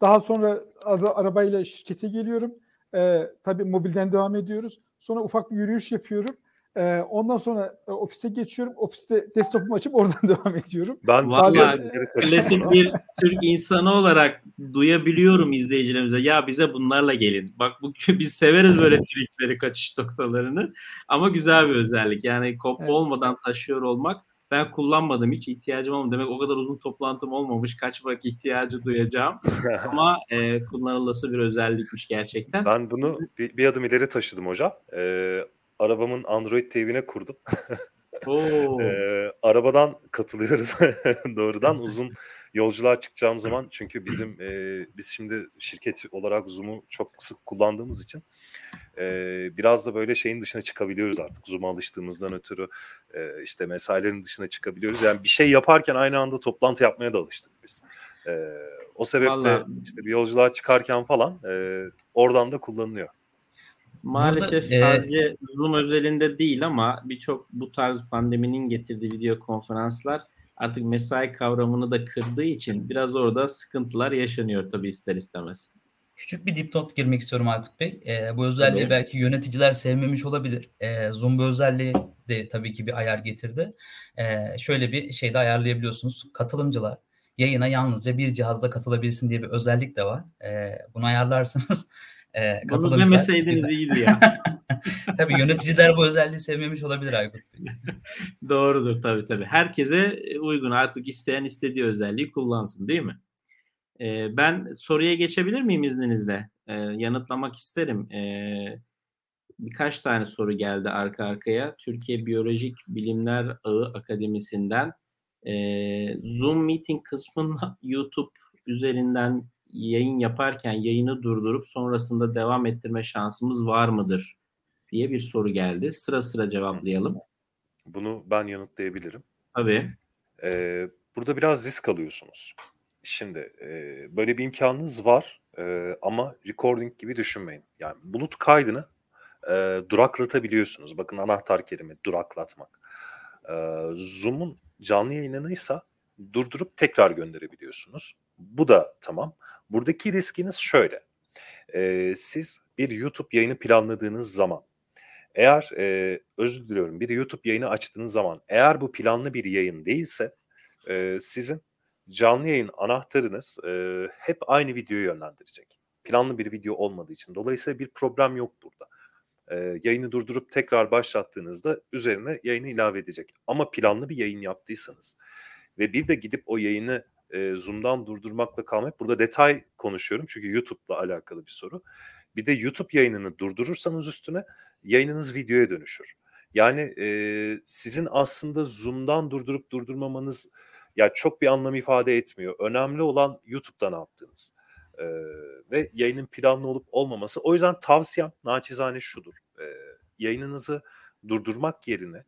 daha sonra ara, arabayla şirkete geliyorum. E, tabii mobilden devam ediyoruz. Sonra ufak bir yürüyüş yapıyorum. Ee, ondan sonra e, ofise geçiyorum. Ofiste desktopumu açıp oradan devam ediyorum. Ben Vallahi klasik bir Türk insanı olarak duyabiliyorum izleyicilerimize. Ya bize bunlarla gelin. Bak bu biz severiz böyle trikleri, kaçış noktalarını. Ama güzel bir özellik. Yani kopma evet. olmadan taşıyor olmak. Ben kullanmadım hiç ihtiyacım olmadı. Demek o kadar uzun toplantım olmamış. Kaç bak ihtiyacı duyacağım. Ama e, kullanılması bir özellikmiş gerçekten. Ben bunu bir, bir adım ileri taşıdım hocam. Ee, arabamın Android TV'ne kurdum. ee, arabadan katılıyorum doğrudan uzun yolculuğa çıkacağım zaman çünkü bizim e, biz şimdi şirket olarak Zoom'u çok sık kullandığımız için e, biraz da böyle şeyin dışına çıkabiliyoruz artık Zoom'a alıştığımızdan ötürü e, işte mesailerin dışına çıkabiliyoruz. Yani bir şey yaparken aynı anda toplantı yapmaya da alıştık biz. E, o sebeple Vallahi... işte bir yolculuğa çıkarken falan e, oradan da kullanılıyor. Maalesef Burada, sadece e... Zoom özelinde değil ama birçok bu tarz pandeminin getirdiği video konferanslar artık mesai kavramını da kırdığı için biraz orada sıkıntılar yaşanıyor tabii ister istemez. Küçük bir dipnot girmek istiyorum Aykut Bey. E, bu özelliği tabii. belki yöneticiler sevmemiş olabilir. E, Zoom bu özelliği de tabii ki bir ayar getirdi. E, şöyle bir şeyde ayarlayabiliyorsunuz. Katılımcılar yayına yalnızca bir cihazda katılabilsin diye bir özellik de var. E, bunu ayarlarsanız e, Bunu demeseydiniz iyiydi ya. tabii yöneticiler bu özelliği sevmemiş olabilir Aykut Doğrudur tabii tabii. Herkese uygun artık isteyen istediği özelliği kullansın değil mi? Ee, ben soruya geçebilir miyim izninizle? Ee, yanıtlamak isterim. Ee, birkaç tane soru geldi arka arkaya. Türkiye Biyolojik Bilimler Ağı Akademisi'nden ee, Zoom Meeting kısmını YouTube üzerinden yayın yaparken yayını durdurup sonrasında devam ettirme şansımız var mıdır diye bir soru geldi. Sıra sıra cevaplayalım. Bunu ben yanıtlayabilirim. Tabii. Ee, burada biraz risk alıyorsunuz. Şimdi e, böyle bir imkanınız var e, ama recording gibi düşünmeyin. Yani bulut kaydını e, duraklatabiliyorsunuz. Bakın anahtar kelime duraklatmak. E, Zoom'un canlı yayınlanıysa durdurup tekrar gönderebiliyorsunuz. Bu da tamam. Buradaki riskiniz şöyle. Ee, siz bir YouTube yayını planladığınız zaman eğer e, özür diliyorum bir YouTube yayını açtığınız zaman eğer bu planlı bir yayın değilse e, sizin canlı yayın anahtarınız e, hep aynı videoyu yönlendirecek. Planlı bir video olmadığı için. Dolayısıyla bir problem yok burada. E, yayını durdurup tekrar başlattığınızda üzerine yayını ilave edecek. Ama planlı bir yayın yaptıysanız ve bir de gidip o yayını e, Zoom'dan durdurmakla kalmayıp burada detay konuşuyorum çünkü YouTube'la alakalı bir soru. Bir de YouTube yayınını durdurursanız üstüne yayınınız videoya dönüşür. Yani e, sizin aslında Zoom'dan durdurup durdurmamanız ya çok bir anlam ifade etmiyor. Önemli olan YouTube'da ne yaptığınız. E, ve yayının planlı olup olmaması. O yüzden tavsiyem naçizane şudur. E, yayınınızı durdurmak yerine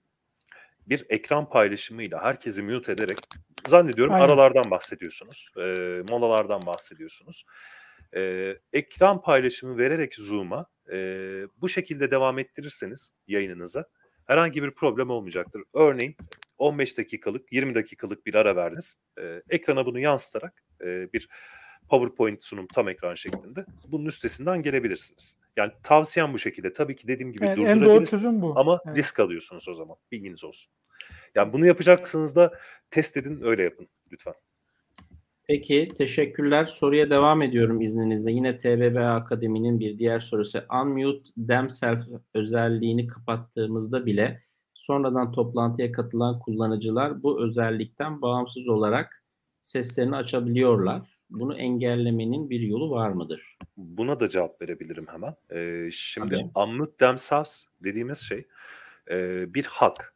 bir ekran paylaşımıyla herkesi mute ederek zannediyorum Aynen. aralardan bahsediyorsunuz. E, molalardan bahsediyorsunuz. E, ekran paylaşımı vererek Zoom'a e, bu şekilde devam ettirirseniz yayınınıza herhangi bir problem olmayacaktır. Örneğin 15 dakikalık, 20 dakikalık bir ara verdiniz. E, ekrana bunu yansıtarak e, bir PowerPoint sunum tam ekran şeklinde bunun üstesinden gelebilirsiniz. Yani tavsiyem bu şekilde. Tabii ki dediğim gibi Evet, en doğru durdurabilirsiniz çözüm bu. ama Evet. risk alıyorsunuz o zaman. Bilginiz olsun. Yani bunu yapacaksınız da test edin öyle yapın lütfen. Peki teşekkürler. Soruya devam ediyorum izninizle. Yine TBB Akademi'nin bir diğer sorusu. Unmute themself özelliğini kapattığımızda bile sonradan toplantıya katılan kullanıcılar bu özellikten bağımsız olarak seslerini açabiliyorlar. Bunu engellemenin bir yolu var mıdır? Buna da cevap verebilirim hemen. Ee, şimdi Tabii. unmute themselves dediğimiz şey e, bir hak.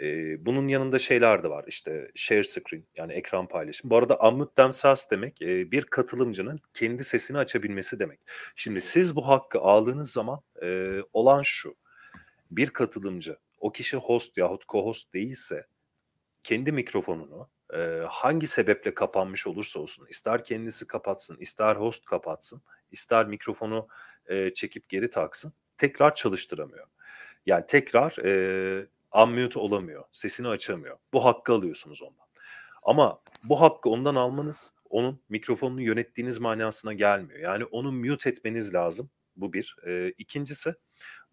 E, bunun yanında şeyler de var işte share screen yani ekran paylaşım. Bu arada unmute themselves demek e, bir katılımcının kendi sesini açabilmesi demek. Şimdi siz bu hakkı aldığınız zaman e, olan şu. Bir katılımcı o kişi host yahut co-host değilse kendi mikrofonunu e, hangi sebeple kapanmış olursa olsun ister kendisi kapatsın ister host kapatsın ister mikrofonu e, çekip geri taksın tekrar çalıştıramıyor. Yani tekrar e, unmute olamıyor. Sesini açamıyor. Bu hakkı alıyorsunuz ondan. Ama bu hakkı ondan almanız onun mikrofonunu yönettiğiniz manasına gelmiyor. Yani onu mute etmeniz lazım. Bu bir. E, ikincisi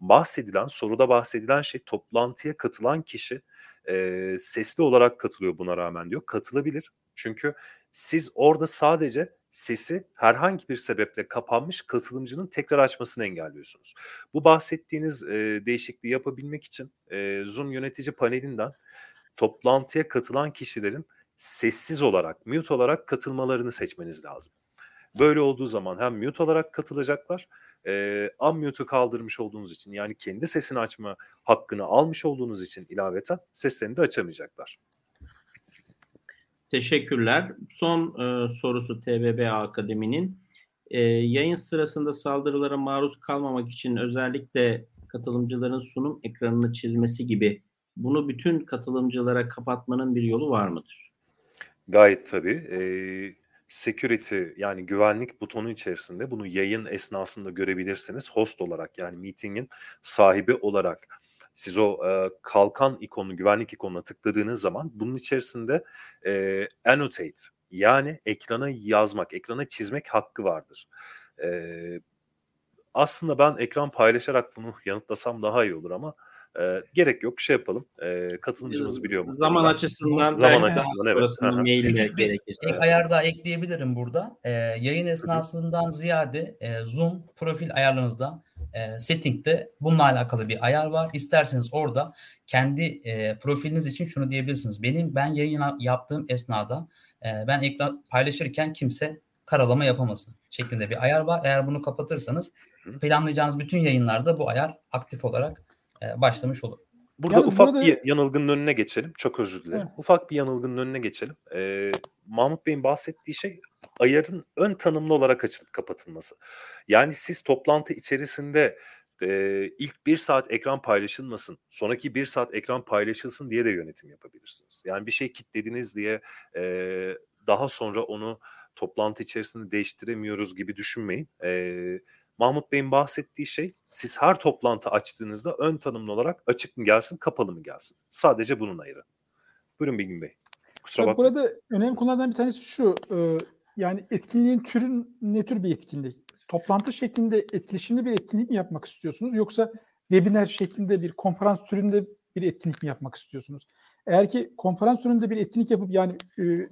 bahsedilen, soruda bahsedilen şey toplantıya katılan kişi e, sesli olarak katılıyor buna rağmen diyor. Katılabilir. Çünkü siz orada sadece sesi herhangi bir sebeple kapanmış katılımcının tekrar açmasını engelliyorsunuz. Bu bahsettiğiniz e, değişikliği yapabilmek için e, Zoom yönetici panelinden toplantıya katılan kişilerin sessiz olarak, mute olarak katılmalarını seçmeniz lazım. Böyle olduğu zaman hem mute olarak katılacaklar, e, unmute'u kaldırmış olduğunuz için yani kendi sesini açma hakkını almış olduğunuz için ilaveten seslerini de açamayacaklar. Teşekkürler. Son e, sorusu TBB Akademi'nin. E, yayın sırasında saldırılara maruz kalmamak için özellikle katılımcıların sunum ekranını çizmesi gibi bunu bütün katılımcılara kapatmanın bir yolu var mıdır? Gayet tabii. Eee, security yani güvenlik butonu içerisinde bunu yayın esnasında görebilirsiniz. Host olarak yani meeting'in sahibi olarak siz o e, kalkan ikonu, güvenlik ikonuna tıkladığınız zaman bunun içerisinde e, annotate yani ekrana yazmak, ekrana çizmek hakkı vardır. E, aslında ben ekran paylaşarak bunu yanıtlasam daha iyi olur ama e, gerek yok şey yapalım. E, katılımcımız biliyor mu? Zaman açısından Zaman açısından, evet. maille Küçük bir gerekirse. Ek ayar daha ekleyebilirim burada. Ee, yayın esnasından ziyade e, Zoom profil ayarlarınızda e, setting'de bununla alakalı bir ayar var. İsterseniz orada kendi e, profiliniz için şunu diyebilirsiniz. Benim ben yayın yaptığım esnada e, ben ekran paylaşırken kimse karalama yapamasın şeklinde bir ayar var. Eğer bunu kapatırsanız planlayacağınız bütün yayınlarda bu ayar aktif olarak e, başlamış olur. Burada Yalnız ufak burada- bir yanılgının önüne geçelim. Çok özür dilerim. Evet. Ufak bir yanılgının önüne geçelim. Ee, Mahmut Bey'in bahsettiği şey ayarın ön tanımlı olarak açılıp kapatılması. Yani siz toplantı içerisinde e, ilk bir saat ekran paylaşılmasın, sonraki bir saat ekran paylaşılsın diye de yönetim yapabilirsiniz. Yani bir şey kilitlediniz diye e, daha sonra onu toplantı içerisinde değiştiremiyoruz gibi düşünmeyin. E, Mahmut Bey'in bahsettiği şey siz her toplantı açtığınızda ön tanımlı olarak açık mı gelsin kapalı mı gelsin. Sadece bunun ayrı. Buyurun Bilgin Bey. Kusura bakmayın. burada önemli konulardan bir tanesi şu. e, yani etkinliğin türü ne tür bir etkinlik? Toplantı şeklinde etkileşimli bir etkinlik mi yapmak istiyorsunuz yoksa webinar şeklinde bir konferans türünde bir etkinlik mi yapmak istiyorsunuz? Eğer ki konferans türünde bir etkinlik yapıp yani e,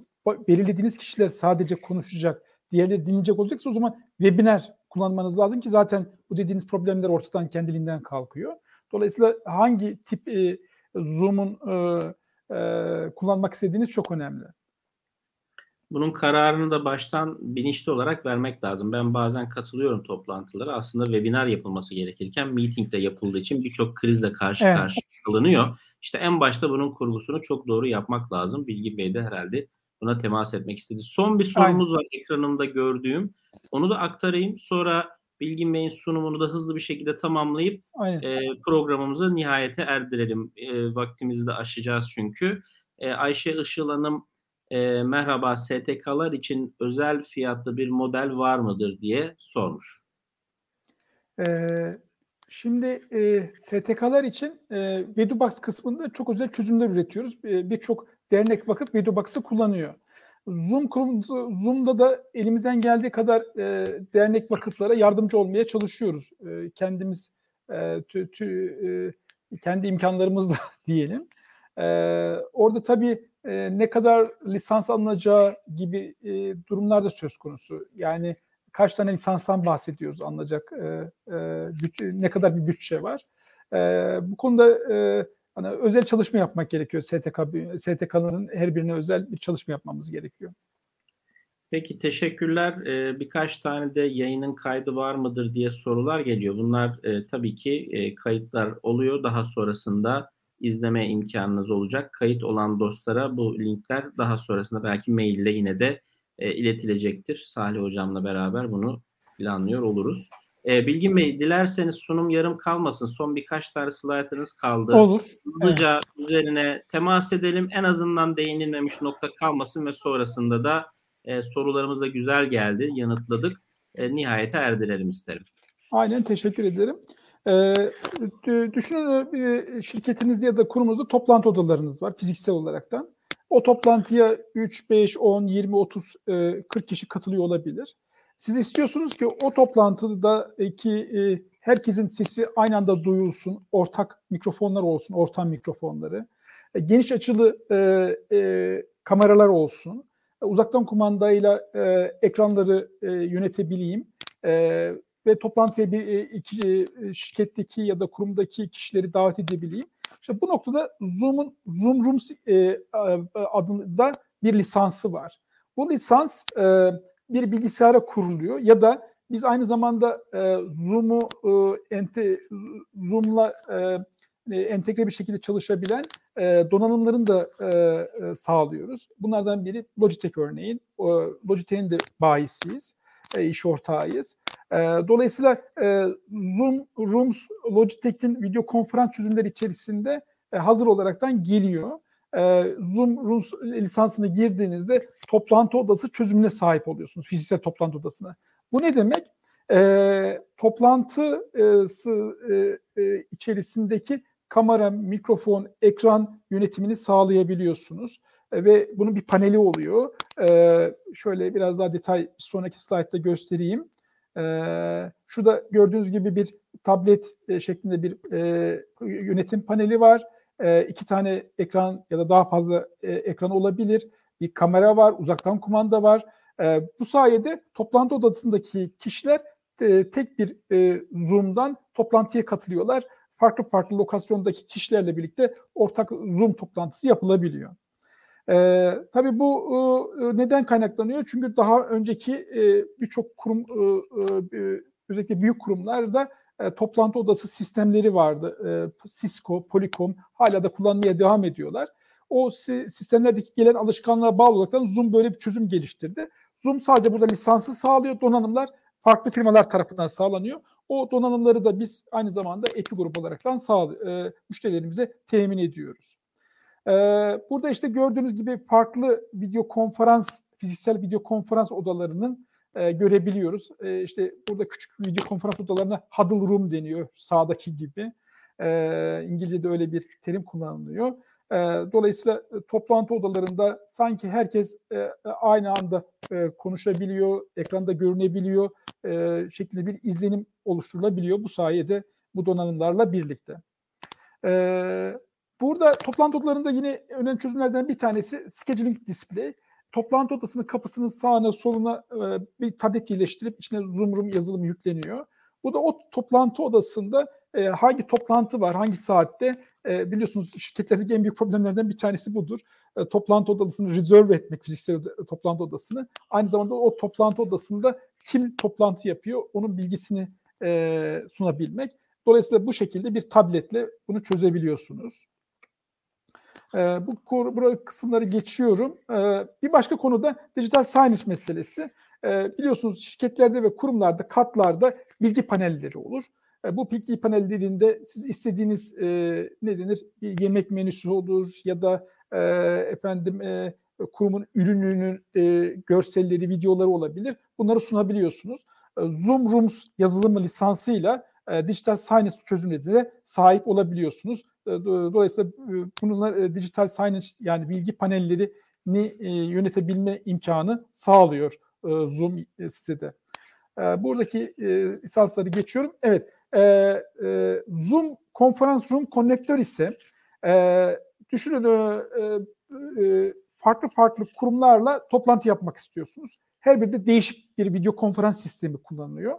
belirlediğiniz kişiler sadece konuşacak, diğerleri dinleyecek olacaksa o zaman webinar kullanmanız lazım ki zaten bu dediğiniz problemler ortadan kendiliğinden kalkıyor. Dolayısıyla hangi tip e, Zoom'un e, e, kullanmak istediğiniz çok önemli. Bunun kararını da baştan bilinçli olarak vermek lazım. Ben bazen katılıyorum toplantılara. Aslında webinar yapılması gerekirken meeting de yapıldığı için birçok krizle karşı evet. karşıya kalınıyor. İşte en başta bunun kurgusunu çok doğru yapmak lazım. Bilgi Bey de herhalde buna temas etmek istedi. Son bir sorumuz Aynen. var ekranımda gördüğüm. Onu da aktarayım. Sonra Bilgin Bey'in sunumunu da hızlı bir şekilde tamamlayıp e, programımızı nihayete erdirelim. E, vaktimizi de aşacağız çünkü. E, Ayşe Işıl Hanım e, merhaba STK'lar için özel fiyatlı bir model var mıdır diye sormuş. Ee, şimdi e, STK'lar için e, Vedubox kısmında çok özel çözümler üretiyoruz. E, Birçok dernek vakıf Vedubox'ı kullanıyor. Zoom kurum, Zoom'da da elimizden geldiği kadar e, dernek vakıflara yardımcı olmaya çalışıyoruz. E, kendimiz e, tü, tü, e, kendi imkanlarımızla diyelim. E, orada tabii e, ne kadar lisans alınacağı gibi e, durumlar da söz konusu. Yani kaç tane lisanstan bahsediyoruz anlayacak e, e, bütçe, ne kadar bir bütçe var. E, bu konuda e, hani özel çalışma yapmak gerekiyor. STK STK'ların her birine özel bir çalışma yapmamız gerekiyor. Peki teşekkürler. Ee, birkaç tane de yayının kaydı var mıdır diye sorular geliyor. Bunlar e, tabii ki e, kayıtlar oluyor. Daha sonrasında izleme imkanınız olacak. Kayıt olan dostlara bu linkler daha sonrasında belki maille yine de e, iletilecektir. Salih Hocam'la beraber bunu planlıyor oluruz. E, Bilgin Bey dilerseniz sunum yarım kalmasın. Son birkaç tane slaytınız kaldı. Olur. Hızlıca evet. üzerine temas edelim. En azından değinilmemiş nokta kalmasın ve sonrasında da e, sorularımız da güzel geldi. Yanıtladık. E, nihayete erdirelim isterim. Aynen teşekkür ederim. Ee, düşünün e, şirketinizde ya da kurumunuzda toplantı odalarınız var fiziksel olaraktan. O toplantıya 3, 5, 10, 20, 30, 40 kişi katılıyor olabilir. Siz istiyorsunuz ki o toplantıda ki e, herkesin sesi aynı anda duyulsun, ortak mikrofonlar olsun, ortam mikrofonları, e, geniş açılı e, e, kameralar olsun, e, uzaktan kumandayla e, ekranları e, yönetebileyim e, ve toplantıya bir e, iki, e, şirketteki ya da kurumdaki kişileri davet edebileyim. İşte bu noktada Zoom'un Zoom Rooms e, adında bir lisansı var. Bu lisans e, bir bilgisayara kuruluyor ya da biz aynı zamanda e, Zoom'u e, ente, Zoom'la e, e, entegre bir şekilde çalışabilen e, donanımların da e, e, sağlıyoruz. Bunlardan biri Logitech örneğin. E, Logitech'in de bayisiyiz, e, iş ortağıyız. E, dolayısıyla e, Zoom Rooms Logitech'in video konferans çözümleri içerisinde e, hazır olaraktan geliyor e, Zoom lisansını girdiğinizde toplantı odası çözümüne sahip oluyorsunuz. Fiziksel toplantı odasına. Bu ne demek? E, toplantısı e, e, içerisindeki kamera, mikrofon, ekran yönetimini sağlayabiliyorsunuz. E, ve bunun bir paneli oluyor. E, şöyle biraz daha detay sonraki slaytta göstereyim. E, şurada gördüğünüz gibi bir tablet e, şeklinde bir e, yönetim paneli var e, iki tane ekran ya da daha fazla e, ekran olabilir. Bir kamera var, uzaktan kumanda var. E, bu sayede toplantı odasındaki kişiler e, tek bir e, Zoom'dan toplantıya katılıyorlar. Farklı farklı lokasyondaki kişilerle birlikte ortak Zoom toplantısı yapılabiliyor. Ee, tabii bu e, neden kaynaklanıyor? Çünkü daha önceki e, birçok kurum, e, e, özellikle büyük kurumlarda e, toplantı odası sistemleri vardı. E, Cisco, Polycom hala da kullanmaya devam ediyorlar. O sistemlerdeki gelen alışkanlığa bağlı olarak Zoom böyle bir çözüm geliştirdi. Zoom sadece burada lisansı sağlıyor. Donanımlar farklı firmalar tarafından sağlanıyor. O donanımları da biz aynı zamanda eti grup olaraktan sağ, e, müşterilerimize temin ediyoruz. E, burada işte gördüğünüz gibi farklı video konferans, fiziksel video konferans odalarının e, görebiliyoruz. E, işte burada küçük video konferans odalarına huddle room deniyor sağdaki gibi. E, İngilizce'de öyle bir terim kullanılıyor. E, dolayısıyla e, toplantı odalarında sanki herkes e, aynı anda e, konuşabiliyor, ekranda görünebiliyor e, şeklinde bir izlenim oluşturulabiliyor bu sayede bu donanımlarla birlikte. E, burada toplantı odalarında yine önemli çözümlerden bir tanesi scheduling display toplantı odasının kapısının sağına soluna e, bir tablet yerleştirip içine Zoom yazılımı yükleniyor. Bu da o toplantı odasında e, hangi toplantı var, hangi saatte e, biliyorsunuz şirketlerdeki en büyük problemlerden bir tanesi budur. E, toplantı odasını rezerve etmek, fiziksel toplantı odasını. Aynı zamanda o toplantı odasında kim toplantı yapıyor, onun bilgisini e, sunabilmek. Dolayısıyla bu şekilde bir tabletle bunu çözebiliyorsunuz. E, bu bu kısımları geçiyorum. E, bir başka konuda dijital signage meselesi. E, biliyorsunuz şirketlerde ve kurumlarda, katlarda bilgi panelleri olur. E, bu bilgi panellerinde siz istediğiniz e, ne denir bir yemek menüsü olur ya da e, efendim e, kurumun ürününün e, görselleri, videoları olabilir. Bunları sunabiliyorsunuz. E, Zoom Rooms yazılımı lisansıyla e, dijital signage çözümlerine sahip olabiliyorsunuz. E, dolayısıyla e, bunlar e, dijital signage yani bilgi panellerini e, yönetebilme imkanı sağlıyor e, Zoom e, size de. E, buradaki e, lisansları geçiyorum. Evet, e, e, Zoom Konferans Room Connector ise e, düşünün e, e, farklı farklı kurumlarla toplantı yapmak istiyorsunuz. Her birinde değişik bir video konferans sistemi kullanılıyor.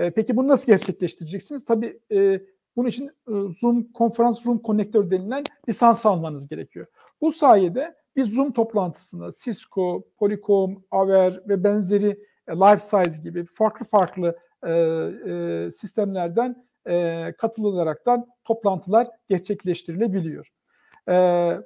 E, peki bunu nasıl gerçekleştireceksiniz? Tabii e, bunun için e, Zoom Konferans Room Connector denilen lisans almanız gerekiyor. Bu sayede bir Zoom toplantısında Cisco, Polycom, Aver ve benzeri e, Lifesize gibi farklı farklı e, e, sistemlerden e, katılılaraktan toplantılar gerçekleştirilebiliyor. E,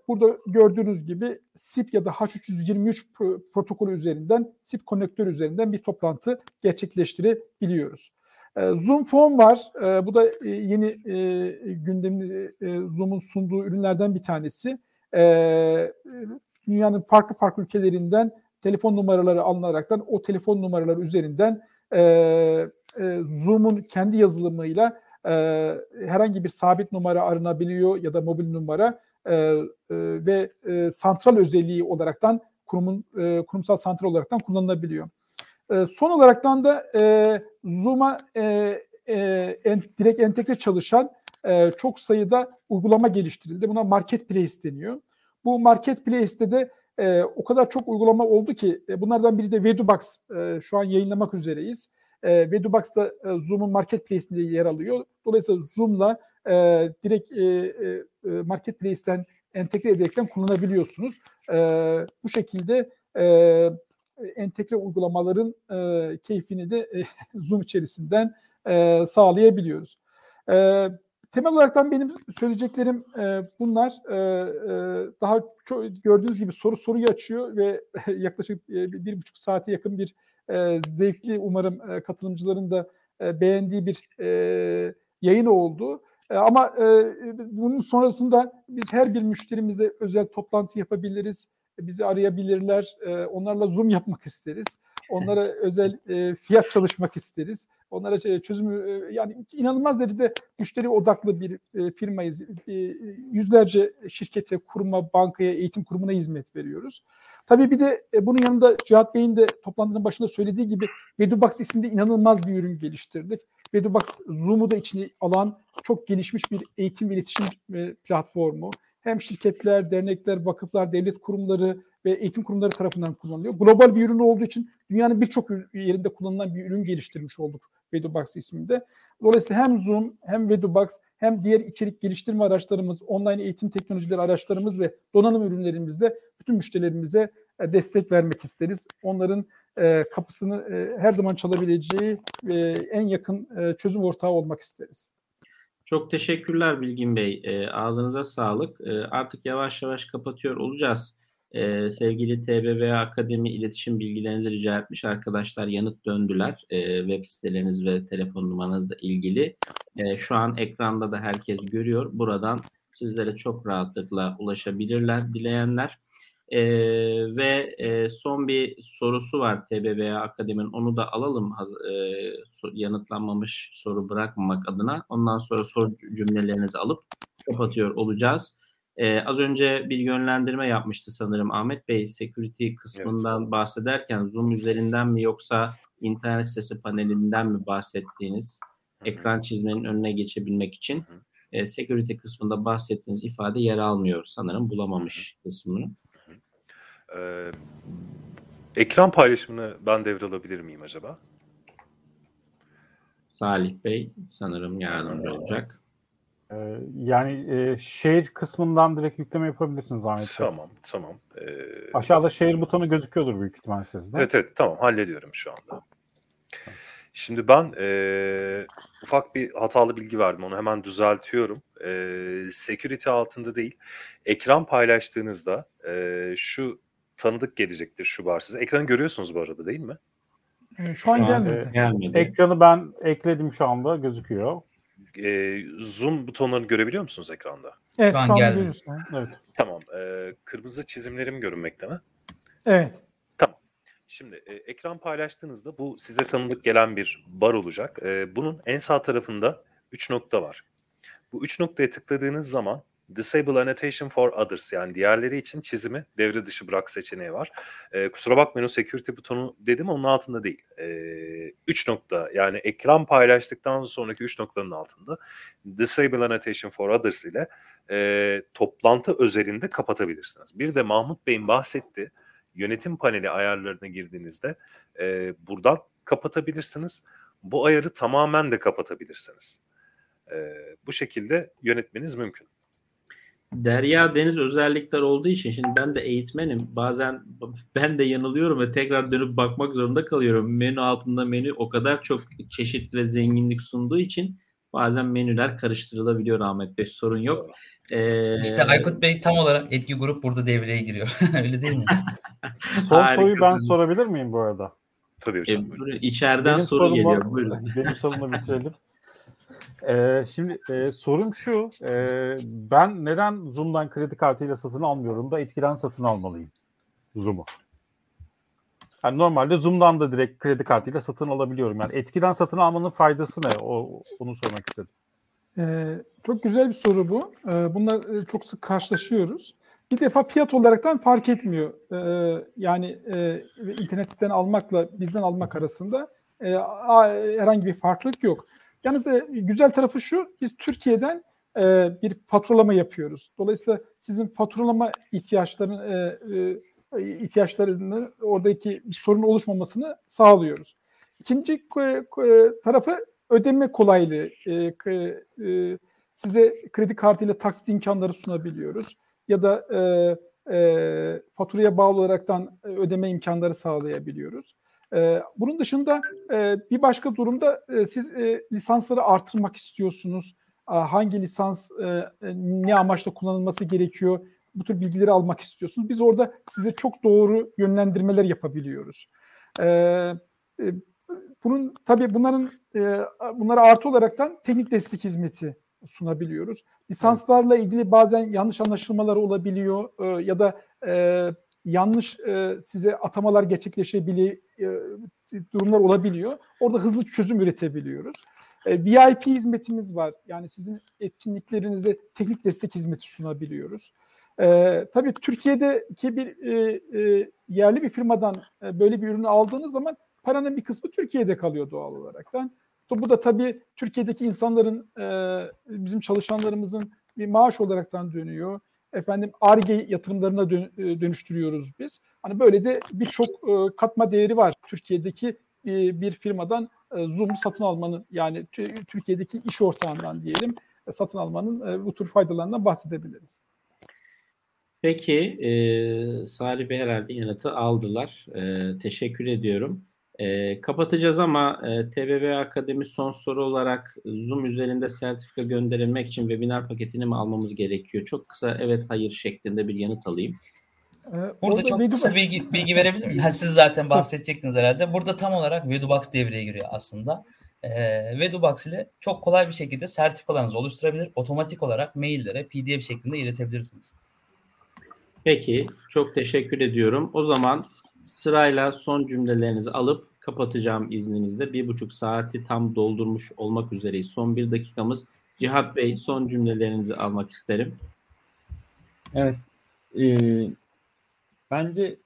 burada gördüğünüz gibi SIP ya da H323 pro- protokolü üzerinden, SIP konnektör üzerinden bir toplantı gerçekleştirebiliyoruz. E, Zoom Phone var. E, bu da e, yeni e, gündemi e, Zoom'un sunduğu ürünlerden bir tanesi. E, dünyanın farklı farklı ülkelerinden telefon numaraları alınaraktan o telefon numaraları üzerinden Zoom'un kendi yazılımıyla herhangi bir sabit numara aranabiliyor ya da mobil numara ve santral özelliği olaraktan kurumun kurumsal santral olaraktan kullanılabiliyor. E, son olaraktan da e, Zoom'a e, e, en, direkt entegre çalışan e, çok sayıda uygulama geliştirildi. Buna Marketplace deniyor. Bu Marketplace'te de e, o kadar çok uygulama oldu ki e, bunlardan biri de Vedubox e, şu an yayınlamak üzereyiz. E, Vedubox da e, Zoom'un Marketplace'inde yer alıyor. Dolayısıyla Zoom'la e, direkt e, e, Marketplace'ten entegre ederekten kullanabiliyorsunuz. E, bu şekilde e, entegre uygulamaların e, keyfini de e, Zoom içerisinden e, sağlayabiliyoruz. E, temel olaraktan benim söyleyeceklerim e, bunlar. E, e, daha çok gördüğünüz gibi soru soruyu açıyor ve yaklaşık e, bir buçuk saate yakın bir e, zevkli umarım e, katılımcıların da e, beğendiği bir e, yayın oldu. E, ama e, bunun sonrasında biz her bir müşterimize özel toplantı yapabiliriz bizi arayabilirler. E, onlarla Zoom yapmak isteriz. Onlara özel e, fiyat çalışmak isteriz. Onlara çözümü e, yani inanılmaz derecede müşteri odaklı bir e, firmayız. Yüzlerce şirkete, kuruma, bankaya, eğitim kurumuna hizmet veriyoruz. Tabii bir de bunun yanında Cihat Bey'in de toplantının başında söylediği gibi Vedubox isminde inanılmaz bir ürün geliştirdik. Vedubox Zoom'u da içine alan çok gelişmiş bir eğitim ve iletişim platformu hem şirketler, dernekler, vakıflar, devlet kurumları ve eğitim kurumları tarafından kullanılıyor. Global bir ürün olduğu için dünyanın birçok yerinde kullanılan bir ürün geliştirmiş olduk Vedobox isminde. Dolayısıyla hem Zoom hem Vedobox hem diğer içerik geliştirme araçlarımız, online eğitim teknolojileri araçlarımız ve donanım ürünlerimizde bütün müşterilerimize e, destek vermek isteriz. Onların e, kapısını e, her zaman çalabileceği en yakın çözüm ortağı olmak isteriz. Çok teşekkürler Bilgin Bey. E, ağzınıza sağlık. E, artık yavaş yavaş kapatıyor olacağız. E, sevgili TBV Akademi iletişim bilgilerinizi rica etmiş arkadaşlar yanıt döndüler. E, web siteleriniz ve telefon numaranızla ilgili. E, şu an ekranda da herkes görüyor. Buradan sizlere çok rahatlıkla ulaşabilirler dileyenler. E, ve e, son bir sorusu var TBBA Akademi'nin. Onu da alalım e, yanıtlanmamış soru bırakmamak adına. Ondan sonra soru cümlelerinizi alıp kapatıyor olacağız. Ee, az önce bir yönlendirme yapmıştı sanırım Ahmet Bey. Security kısmından evet. bahsederken Zoom üzerinden mi yoksa internet sitesi panelinden mi bahsettiğiniz Hı-hı. ekran çizmenin önüne geçebilmek için e, security kısmında bahsettiğiniz ifade yer almıyor sanırım bulamamış Hı-hı. kısmını. Ee, ekran paylaşımını ben devralabilir miyim acaba? Salih Bey sanırım yardımcı olacak. Ee, yani e, şehir kısmından direkt yükleme yapabilirsiniz Ahmet Bey. Tamam, tamam. Ee, Aşağıda şehir butonu gözüküyordur büyük ihtimal sizde. Evet, evet, tamam. Hallediyorum şu anda. Şimdi ben e, ufak bir hatalı bilgi verdim. Onu hemen düzeltiyorum. E, security altında değil. Ekran paylaştığınızda e, şu tanıdık gelecektir şu bar size. Ekranı görüyorsunuz bu arada değil mi? Şu an gelmedi. gelmedi. Ekranı ben ekledim şu anda gözüküyor e, zoom butonlarını görebiliyor musunuz ekranda? Evet şu an, an geldi. Evet. Tamam. E, kırmızı çizimlerim görünmekte mi? Evet. Tamam. Şimdi e, ekran paylaştığınızda bu size tanıdık gelen bir bar olacak. E, bunun en sağ tarafında 3 nokta var. Bu 3 noktaya tıkladığınız zaman Disable Annotation for Others yani diğerleri için çizimi devre dışı bırak seçeneği var. Ee, kusura bakmayın o security butonu dedim onun altında değil. Ee, üç nokta yani ekran paylaştıktan sonraki üç noktanın altında Disable Annotation for Others ile e, toplantı özelinde kapatabilirsiniz. Bir de Mahmut Bey'in bahsetti yönetim paneli ayarlarına girdiğinizde e, buradan kapatabilirsiniz. Bu ayarı tamamen de kapatabilirsiniz. E, bu şekilde yönetmeniz mümkün. Derya Deniz özellikler olduğu için şimdi ben de eğitmenim. Bazen ben de yanılıyorum ve tekrar dönüp bakmak zorunda kalıyorum. Menü altında menü o kadar çok çeşit ve zenginlik sunduğu için bazen menüler karıştırılabiliyor Ahmet Bey. Sorun yok. Ee, işte Aykut Bey tam olarak etki grup burada devreye giriyor. Öyle değil mi? Son soruyu ben sorabilir miyim bu arada? Tabii hocam. E, içeriden benim soru geliyor. Buyurun. Benim sorumu bitirelim. Ee, şimdi e, sorum şu, e, ben neden Zoom'dan kredi kartıyla satın almıyorum da etkiden satın almalıyım Zoom'u? Yani normalde Zoom'dan da direkt kredi kartıyla satın alabiliyorum. Yani etkiden satın almanın faydası ne? O, onu sormak istedim. Ee, çok güzel bir soru bu. Ee, bunlar e, çok sık karşılaşıyoruz. Bir defa fiyat olaraktan fark etmiyor. Ee, yani e, internetten almakla bizden almak arasında e, herhangi bir farklılık yok. Yalnız e, güzel tarafı şu, biz Türkiye'den e, bir faturalama yapıyoruz. Dolayısıyla sizin faturalama ihtiyaçların e, e, ihtiyaçlarını oradaki bir sorun oluşmamasını sağlıyoruz. İkinci e, e, tarafı ödeme kolaylığı. E, e, size kredi kartıyla taksit imkanları sunabiliyoruz ya da e, e, faturaya bağlı olaraktan ödeme imkanları sağlayabiliyoruz. Ee, bunun dışında e, bir başka durumda e, siz e, lisansları artırmak istiyorsunuz. Hangi lisans ne amaçla kullanılması gerekiyor? Bu tür bilgileri almak istiyorsunuz. Biz orada size çok doğru yönlendirmeler yapabiliyoruz. Ee, bunun tabii bunların bunlara artı olaraktan teknik destek hizmeti sunabiliyoruz. Lisanslarla ilgili bazen yanlış anlaşılmalar olabiliyor ya da yanlış e, size atamalar gerçekleşebiliyor, e, durumlar olabiliyor. Orada hızlı çözüm üretebiliyoruz. E, VIP hizmetimiz var. Yani sizin etkinliklerinize teknik destek hizmeti sunabiliyoruz. E, tabii Türkiye'deki bir e, e, yerli bir firmadan e, böyle bir ürünü aldığınız zaman paranın bir kısmı Türkiye'de kalıyor doğal olaraktan. Bu da tabii Türkiye'deki insanların, e, bizim çalışanlarımızın bir maaş olaraktan dönüyor efendim ARGE yatırımlarına e, dönüştürüyoruz biz. Hani böyle de birçok e, katma değeri var Türkiye'deki e, bir firmadan Zoom satın almanın yani Türkiye'deki iş ortağından diyelim satın almanın bu tür faydalarından bahsedebiliriz. Peki, e, Salih Bey herhalde yanıtı aldılar. E, teşekkür ediyorum. E, kapatacağız ama e, TBB Akademi son soru olarak Zoom üzerinde sertifika gönderilmek için webinar paketini mi almamız gerekiyor? Çok kısa evet hayır şeklinde bir yanıt alayım. Ee, Burada çok Vedubox... kısa bilgi, bilgi verebilir miyim? siz zaten bahsedecektiniz herhalde. Burada tam olarak Vedubox devreye giriyor aslında. Ee, Vedubox ile çok kolay bir şekilde sertifikalarınızı oluşturabilir. Otomatik olarak maillere PDF şeklinde iletebilirsiniz. Peki, çok teşekkür ediyorum. O zaman sırayla son cümlelerinizi alıp kapatacağım izninizle. Bir buçuk saati tam doldurmuş olmak üzereyiz. Son bir dakikamız. Cihat Bey son cümlelerinizi almak isterim. Evet. Ee, bence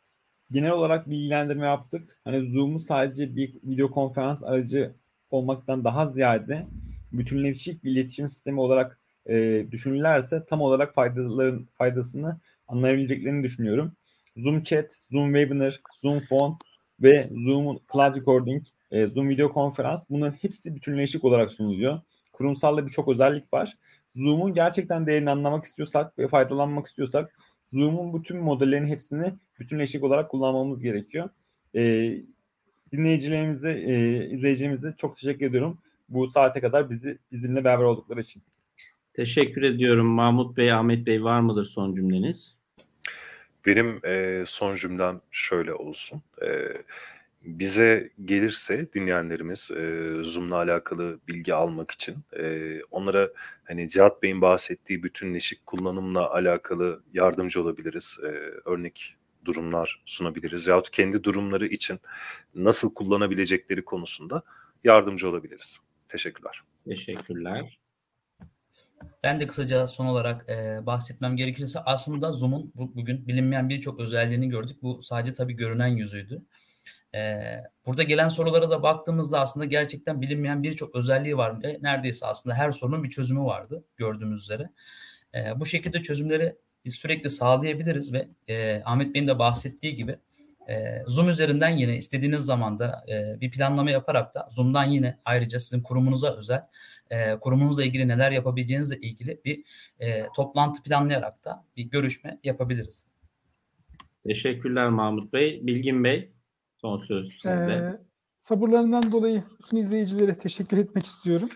genel olarak bilgilendirme yaptık. Hani Zoom'u sadece bir video konferans aracı olmaktan daha ziyade bütünleşik bir iletişim sistemi olarak e, düşünürlerse tam olarak faydaların faydasını anlayabileceklerini düşünüyorum. Zoom Chat, Zoom Webinar, Zoom Phone ve Zoom Cloud Recording, e, Zoom Video Konferans bunların hepsi bütünleşik olarak sunuluyor. Kurumsalda birçok özellik var. Zoom'un gerçekten değerini anlamak istiyorsak ve faydalanmak istiyorsak Zoom'un bütün modellerin hepsini bütünleşik olarak kullanmamız gerekiyor. E, dinleyicilerimize, e, izleyicilerimize çok teşekkür ediyorum. Bu saate kadar bizi bizimle beraber oldukları için. Teşekkür ediyorum. Mahmut Bey, Ahmet Bey var mıdır son cümleniz? Benim e, son cümlem şöyle olsun. E, bize gelirse dinleyenlerimiz e, Zoom'la alakalı bilgi almak için e, onlara hani Cihat Bey'in bahsettiği bütünleşik kullanımla alakalı yardımcı olabiliriz. E, örnek durumlar sunabiliriz. Yahut kendi durumları için nasıl kullanabilecekleri konusunda yardımcı olabiliriz. Teşekkürler. Teşekkürler. Ben de kısaca son olarak e, bahsetmem gerekirse aslında Zoom'un bu, bugün bilinmeyen birçok özelliğini gördük. Bu sadece tabii görünen yüzüydü. E, burada gelen sorulara da baktığımızda aslında gerçekten bilinmeyen birçok özelliği var. E, neredeyse aslında her sorunun bir çözümü vardı gördüğümüz üzere. E, bu şekilde çözümleri biz sürekli sağlayabiliriz ve e, Ahmet Bey'in de bahsettiği gibi e, Zoom üzerinden yine istediğiniz zamanda e, bir planlama yaparak da Zoom'dan yine ayrıca sizin kurumunuza özel e, kurumunuzla ilgili neler yapabileceğinizle ilgili bir e, toplantı planlayarak da bir görüşme yapabiliriz. Teşekkürler Mahmut Bey. Bilgin Bey son söz sizde. Ee, sabırlarından dolayı bütün izleyicilere teşekkür etmek istiyorum.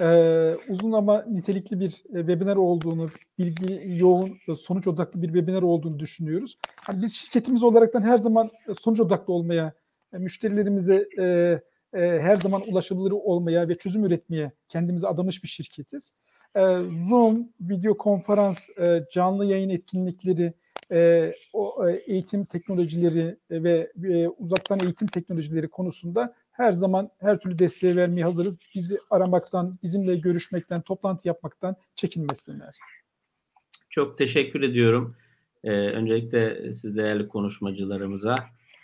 Ee, uzun ama nitelikli bir e, webinar olduğunu, bilgi yoğun, e, sonuç odaklı bir webinar olduğunu düşünüyoruz. Yani biz şirketimiz olaraktan her zaman e, sonuç odaklı olmaya, müşterilerimize e, e, her zaman ulaşılır olmaya ve çözüm üretmeye kendimizi adamış bir şirketiz. E, Zoom, video konferans, e, canlı yayın etkinlikleri, e, o e, eğitim teknolojileri ve e, uzaktan eğitim teknolojileri konusunda her zaman her türlü desteği vermeye hazırız. Bizi aramaktan, bizimle görüşmekten, toplantı yapmaktan çekinmesinler. Çok teşekkür ediyorum. Ee, öncelikle siz değerli konuşmacılarımıza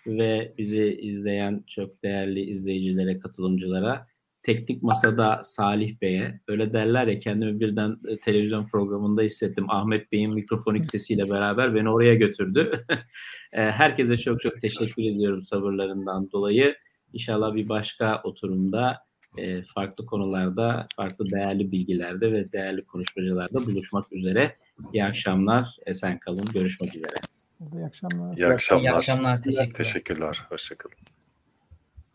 ve bizi izleyen çok değerli izleyicilere, katılımcılara, teknik masada Salih Bey'e, öyle derler ya kendimi birden e, televizyon programında hissettim. Ahmet Bey'in mikrofonik sesiyle beraber beni oraya götürdü. Ee, herkese çok çok teşekkür ediyorum sabırlarından dolayı. İnşallah bir başka oturumda e, farklı konularda, farklı değerli bilgilerde ve değerli konuşmacılarda buluşmak üzere. İyi akşamlar, esen kalın, görüşmek üzere. İyi akşamlar. İyi akşamlar. İyi akşamlar, teşekkürler. Teşekkürler. Hoşçakalın.